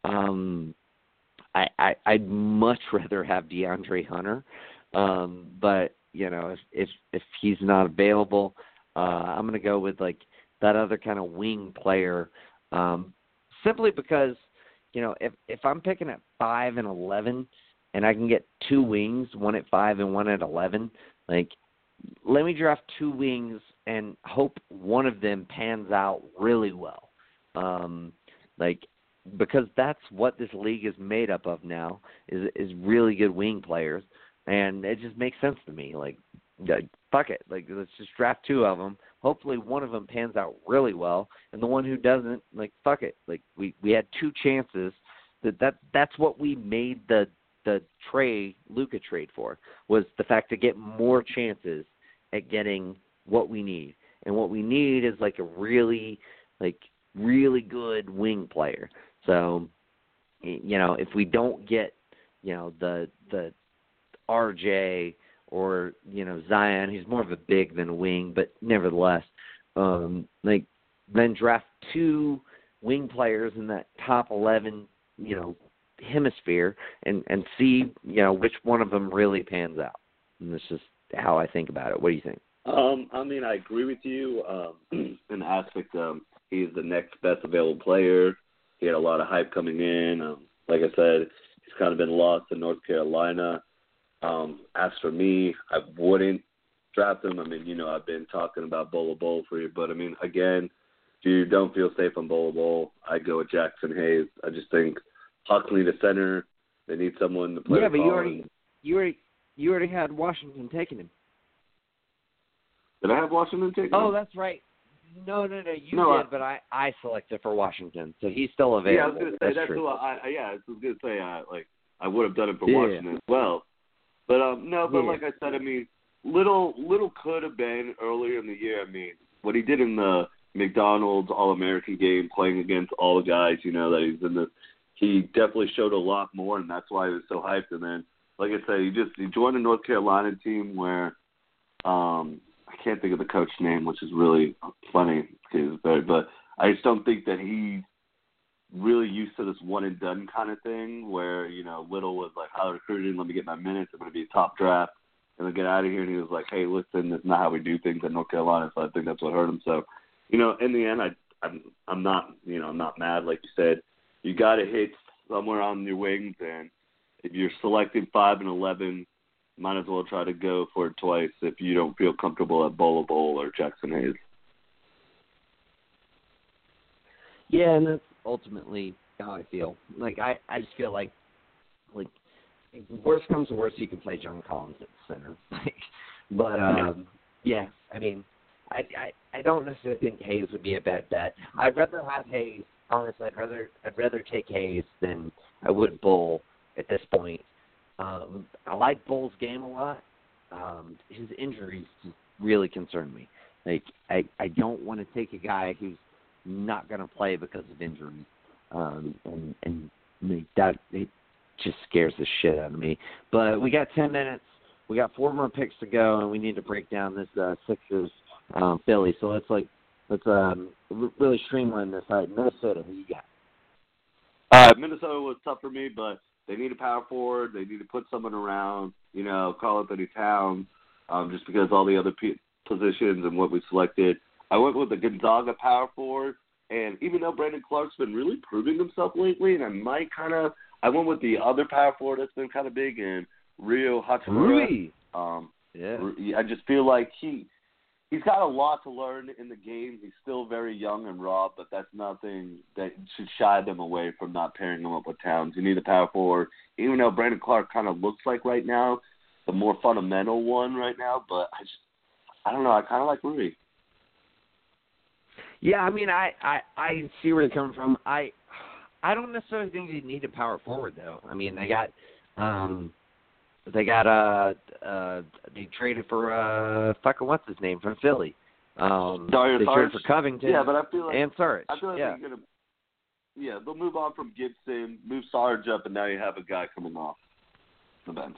Um, I, I I'd much rather have DeAndre Hunter, um, but you know if if if he's not available, uh, I'm gonna go with like that other kind of wing player, um, simply because you know if if I'm picking at five and eleven, and I can get two wings, one at five and one at eleven, like let me draft two wings and hope one of them pans out really well. Um, like because that's what this league is made up of now is is really good wing players, and it just makes sense to me. Like, fuck it, like let's just draft two of them. Hopefully, one of them pans out really well, and the one who doesn't, like, fuck it. Like we we had two chances. That that that's what we made the the Trae Luka trade for was the fact to get more chances at getting what we need, and what we need is like a really like really good wing player. So, you know, if we don't get, you know, the the RJ or you know Zion, he's more of a big than a wing, but nevertheless, um, like then draft two wing players in that top eleven, you know, hemisphere, and and see you know which one of them really pans out. And this is how I think about it. What do you think? Um, I mean, I agree with you um, in the aspect of he's the next best available player. He had a lot of hype coming in. Um, like I said, he's kind of been lost in North Carolina. Um, as for me, I wouldn't draft him. I mean, you know, I've been talking about Bolo Bowl for you, but I mean, again, if you don't feel safe on Bolo Bowl, I go with Jaxson Hayes. I just think Huxley the center. They need someone to play. Yeah, but you already, you already, you already had Washington taking him. Did I have Washington taking oh, him? Oh, that's right. No, no, no. You no, did, I, but I I selected for Washington, so he's still available. Yeah, I was gonna say that's, that's true. who I, I yeah, I was gonna say I like I would have done it for Yeah. Washington as well. But um no, but Yeah. like I said, I mean, little little could have been earlier in the year. I mean, what he did in the McDonald's All American game, playing against all the guys, you know, that he's in the. He definitely showed a lot more, and that's why he was so hyped. And then, like I said, he just he joined a North Carolina team where, um, I can't think of the coach's name, which is really funny because but I just don't think that he's really used to this one and done kind of thing where you know Little was like highly recruited, let me get my minutes, I'm going to be a top draft, and then get out of here. And he was like, hey, listen, that's not how we do things at North Carolina. So I think that's what hurt him. So, you know, in the end, I I'm I'm not you know I'm not mad like you said. You got to hit somewhere on your wings, and if you're selecting five and eleven, might as well try to go for it twice if you don't feel comfortable at Bola Bowl or Jaxson Hayes. Yeah, and that's ultimately how I feel. Like I, I just feel like, like, worst comes to worst, you can play John Collins at the center. Like, but um, yeah, I mean, I, I, I don't necessarily think Hayes would be a bad bet. I'd rather have Hayes. Honestly, I'd rather, I'd rather take Hayes than I would Bol at this point. Um, I like Bol's game a lot. Um, his injuries really concern me. Like, I, I don't want to take a guy who's not going to play because of injuries. Um, and and that it just scares the shit out of me. But we got ten minutes. We got four more picks to go, and we need to break down this uh, Sixers um, Philly. So let's like let's um, really streamline this. All right, Minnesota, who you got? Uh, Minnesota was tough for me, but they need a power forward. They need to put someone around, you know, Karl-Anthony Towns, um, just because all the other p- positions and what we selected. I went with the Gonzaga power forward, and even though Brandon Clarke's been really proving himself lately, and I might kind of, I went with the other power forward that's been kind of big, and Rui Hachimura. Um, Yeah. I just feel like he he's got a lot to learn in the game. He's still very young and raw, but that's nothing that should shy them away from not pairing him up with Towns. You need a power forward, even though Brandon Clarke kind of looks like right now the more fundamental one right now. But I just, I don't know. I kind of like Rudy. Yeah, I mean, I, I I see where they're coming from. I I don't necessarily think they need a power forward though. I mean, they got um they got uh uh they traded for uh fucking what's his name from Philly. Um Dario they traded for Covington Yeah, but I feel like and Saric. I feel like yeah. they're gonna. Yeah, they'll move on from Gibson, move Sarge up, and now you have a guy coming off the bench.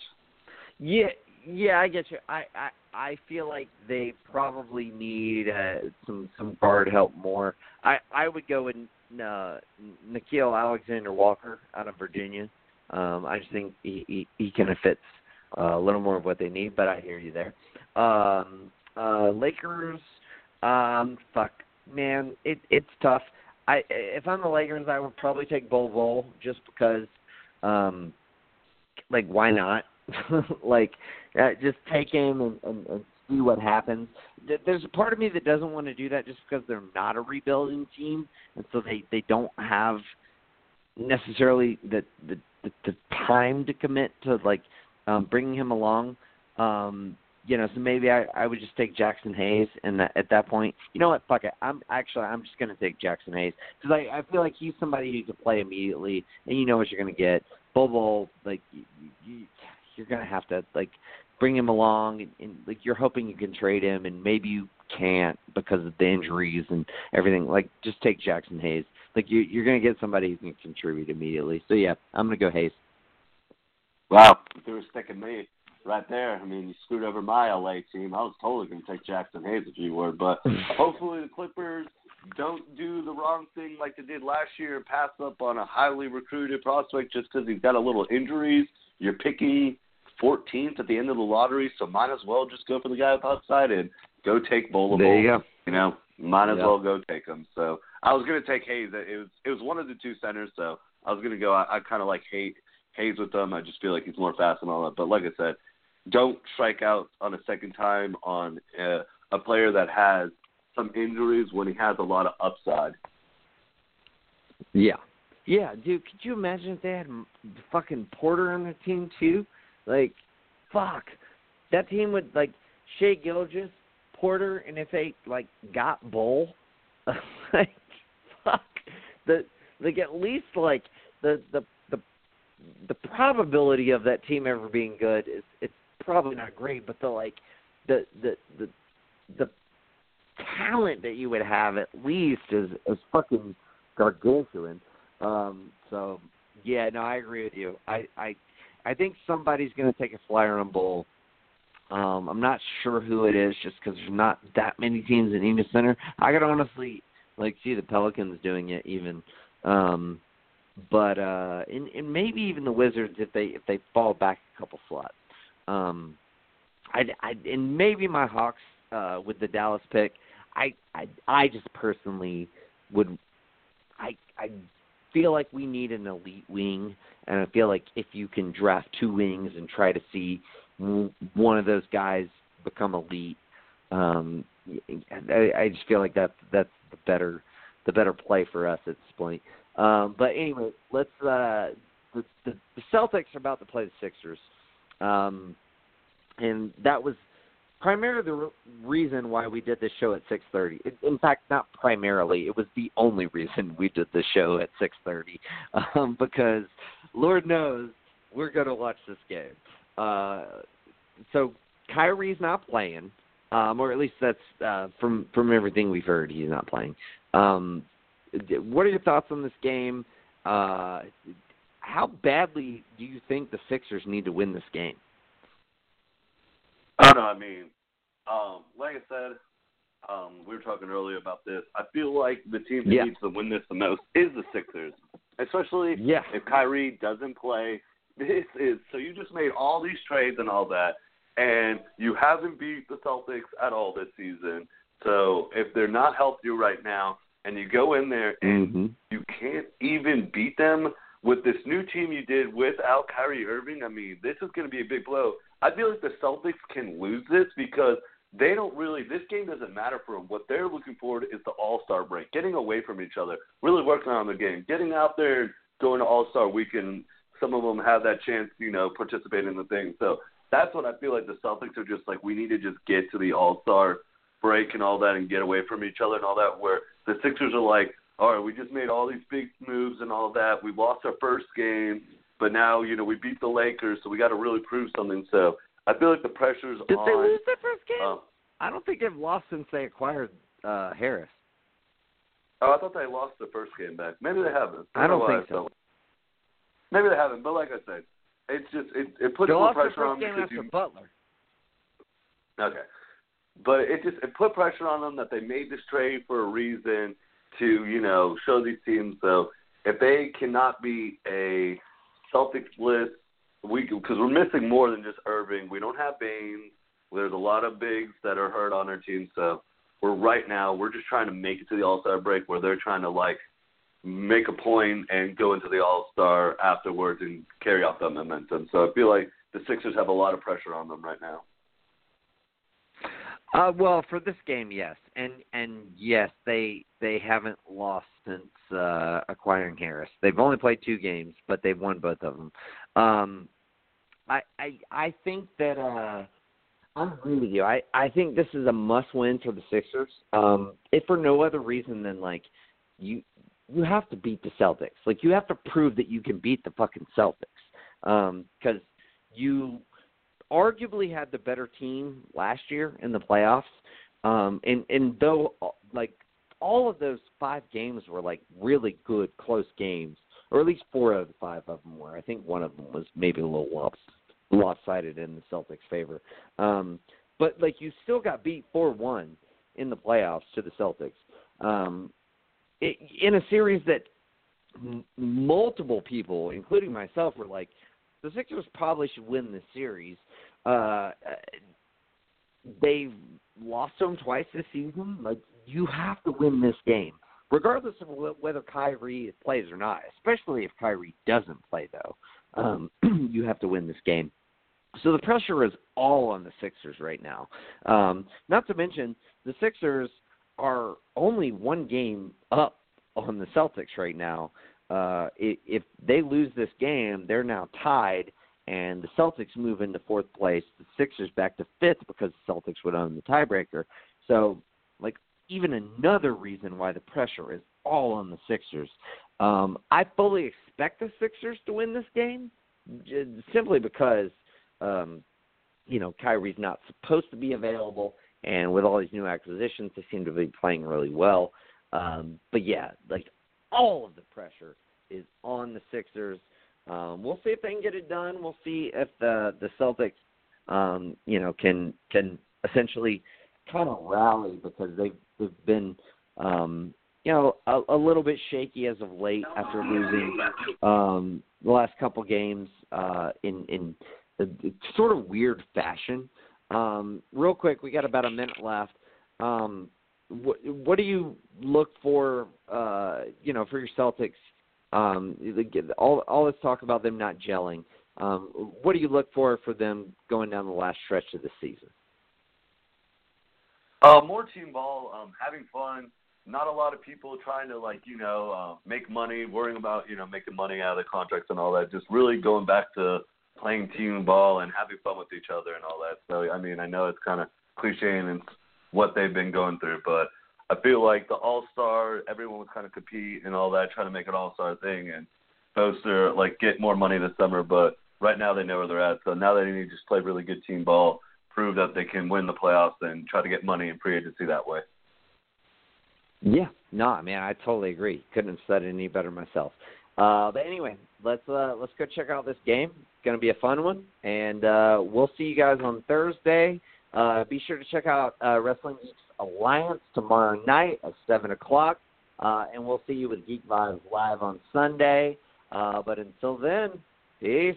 Yeah, yeah, I get you. I I I feel like they probably need uh, some some guard help more. I I would go with uh, Nickeil Alexander-Walker out of Virginia. Um, I just think he he, he kind of fits uh, a little more of what they need. But I hear you there. Um, uh, Lakers, um, fuck, man, it it's tough. I if I'm the Lakers, I would probably take Bol Bol just because, um, like why not? like uh, just take him and, and, and see what happens. There's a part of me that doesn't want to do that just because they're not a rebuilding team, and so they they don't have necessarily the the the, the time to commit to like um, bringing him along. Um, you know, so maybe I I would just take Jaxson Hayes, and that, at that point, you know what? Fuck it. I'm actually I'm just gonna take Jaxson Hayes because I I feel like he's somebody who can play immediately, and you know what you're gonna get. Bobo, like you, you, you're gonna have to like bring him along, and, and like you're hoping you can trade him, and maybe you can't because of the injuries and everything. Like just take Jaxson Hayes. Like you you're gonna get somebody who can contribute immediately. So yeah, I'm gonna go Hayes. Wow, if they were sticking me right there, I mean, you screwed over my LA team. I was totally going to take Jaxson Hayes if you were, but hopefully the Clippers don't do the wrong thing like they did last year and pass up on a highly recruited prospect just because he's got a little injuries. You're picking 14th at the end of the lottery, so might as well just go for the guy with upside and go take Bola There you go. You know, might as Yeah. well go take him. So I was to take Hayes. It was it was one of the two centers, so I was to go. I, I kind of like Hayes Hayes with them. I just feel like he's more fast and all that. But like I said, don't strike out on a second time on uh, a player that has some injuries when he has a lot of upside. Yeah. Yeah, dude, could you imagine if they had fucking Porter on their team too? Like, fuck. That team would like Shai Gilgeous, Porter, and if they like got Bol, like, fuck. The like at least like the the the the probability of that team ever being good is it's probably not great, but the like the the the the talent that you would have at least is is fucking gargantuan. Um, so yeah, no, I agree with you. I I I think somebody's going to take a flyer on Bol. Um, I'm not sure who it is, just because there's not that many teams in Enos Center. I could honestly like see the Pelicans doing it even, um, but uh, and, and maybe even the Wizards if they if they fall back a couple slots. Um, I I and maybe my Hawks uh, with the Dallas pick. I I I just personally would I I feel like we need an elite wing, and I feel like if you can draft two wings and try to see one of those guys become elite, um, I, I just feel like that's that's the better the better play for us at this point. Um, but anyway, let's uh, the, the Celtics are about to play the Sixers, um, and that was primarily the re- reason why we did this show at 6:30. In- In fact, not primarily, it was the only reason we did the show at 6:30, um, because Lord knows we're going to watch this game. Uh, so Kyrie's not playing, um, or at least that's uh, from from everything we've heard, he's not playing. Um, what are your thoughts on this game? Uh, how badly do you think the Sixers need to win this game? I don't know. I mean, um, like I said, um, we were talking earlier about this. I feel like the team that Yeah. needs to win this the most is the Sixers, especially Yeah. if Kyrie doesn't play. This is so you just made all these trades and all that, and you haven't beat the Celtics at all this season. So if they're not helping you right now, and you go in there and Mm-hmm. you can't even beat them with this new team you did without Kyrie Irving. I mean, this is going to be a big blow. I feel like the Celtics can lose this because they don't really. This game doesn't matter for them. What they're looking forward to is the All Star break, getting away from each other, really working on the game, getting out there, going to All Star weekend. Some of them have that chance, you know, participate in the thing. So that's what I feel like the Celtics are just like. We need to just get to the All Star break and all that, and get away from each other and all that. Where the Sixers are like, all right, we just made all these big moves and all that. We lost our first game, but now you know we beat the Lakers, so we got to really prove something. So I feel like the pressure's Did on. Did they lose their first game? Uh, I don't think they've lost since they acquired uh Harris. oh, I thought they lost the first game back. Maybe they haven't. I don't know why think so. Maybe they haven't, but like I said, it's just it it puts They more pressure on them because you Butler. Okay. But it just it put pressure on them that they made this trade for a reason to, you know, show these teams. So if they cannot be a Celtics list, we because we're missing more than just Irving. We don't have Baynes. There's a lot of bigs that are hurt on our team. So we're right now we're just trying to make it to the All Star break where they're trying to like make a point and go into the All Star afterwards and carry off that momentum. So I feel like the Sixers have a lot of pressure on them right now. Uh, well, for this game, yes, and and yes, they they haven't lost since uh, acquiring Harris. They've only played two games, but they've won both of them. Um, I I I think that uh, I agree with you. I I think this is a must win for the Sixers. Um, if for no other reason than like you you have to beat the Celtics. Like you have to prove that you can beat the fucking Celtics. Um, because you arguably had the better team last year in the playoffs. Um, and and though like all of those five games were like really good close games, or at least four of the five of them were. I think one of them was maybe a little lops, lopsided in the Celtics' favor. Um, but like you still got beat four one in the playoffs to the Celtics. Um, in a series that m- multiple people, including myself, were like, the Sixers probably should win this series. Uh, they've lost them twice this season. Like you have to win this game, regardless of wh- whether Kyrie plays or not. Especially if Kyrie doesn't play, though, um, you have to win this game. So the pressure is all on the Sixers right now. Um, not to mention the Sixers are only one game up on the Celtics right now. Uh, if they lose this game, they're now tied, and the Celtics move into fourth place. The Sixers back to fifth because the Celtics would own the tiebreaker. So, like, even another reason why the pressure is all on the Sixers. Um, I fully expect the Sixers to win this game, simply because, um, you know, Kyrie's not supposed to be available, and with all these new acquisitions, they seem to be playing really well. Um, but yeah, like all of the pressure is on the Sixers. Um, we'll see if they can get it done. We'll see if the the Celtics, um, you know, can can essentially kind of rally because they've they've been, um, you know, a, a little bit shaky as of late after losing um, the last couple games uh, in in a, sort of weird fashion. Um, real quick, we got about a minute left. Um, what what do you look for uh you know for your Celtics um all all this talk about them not gelling um what do you look for for them going down the last stretch of the season Uh, more team ball, um, having fun. Not a lot of people trying to like you know uh, make money, worrying about you know making money out of the contracts and all that. Just really going back to playing team ball and having fun with each other and all that. So I mean, I know it's kind of cliche and it's what they've been going through, but I feel like the All Star, everyone was kind of compete and all that, trying to make an All Star thing and supposed to like get more money this summer. But right now they know where they're at. So now they need to just play really good team ball, prove that they can win the playoffs, and try to get money in free agency that way. yeah no man i totally agree couldn't have said it any better myself uh but anyway let's uh let's go check out this game. It's going to be a fun one. And uh we'll see you guys on thursday. Uh be sure to check out uh wrestling Geeks alliance tomorrow night at seven o'clock. Uh and we'll see you with geek vibes live on sunday. Uh but until then peace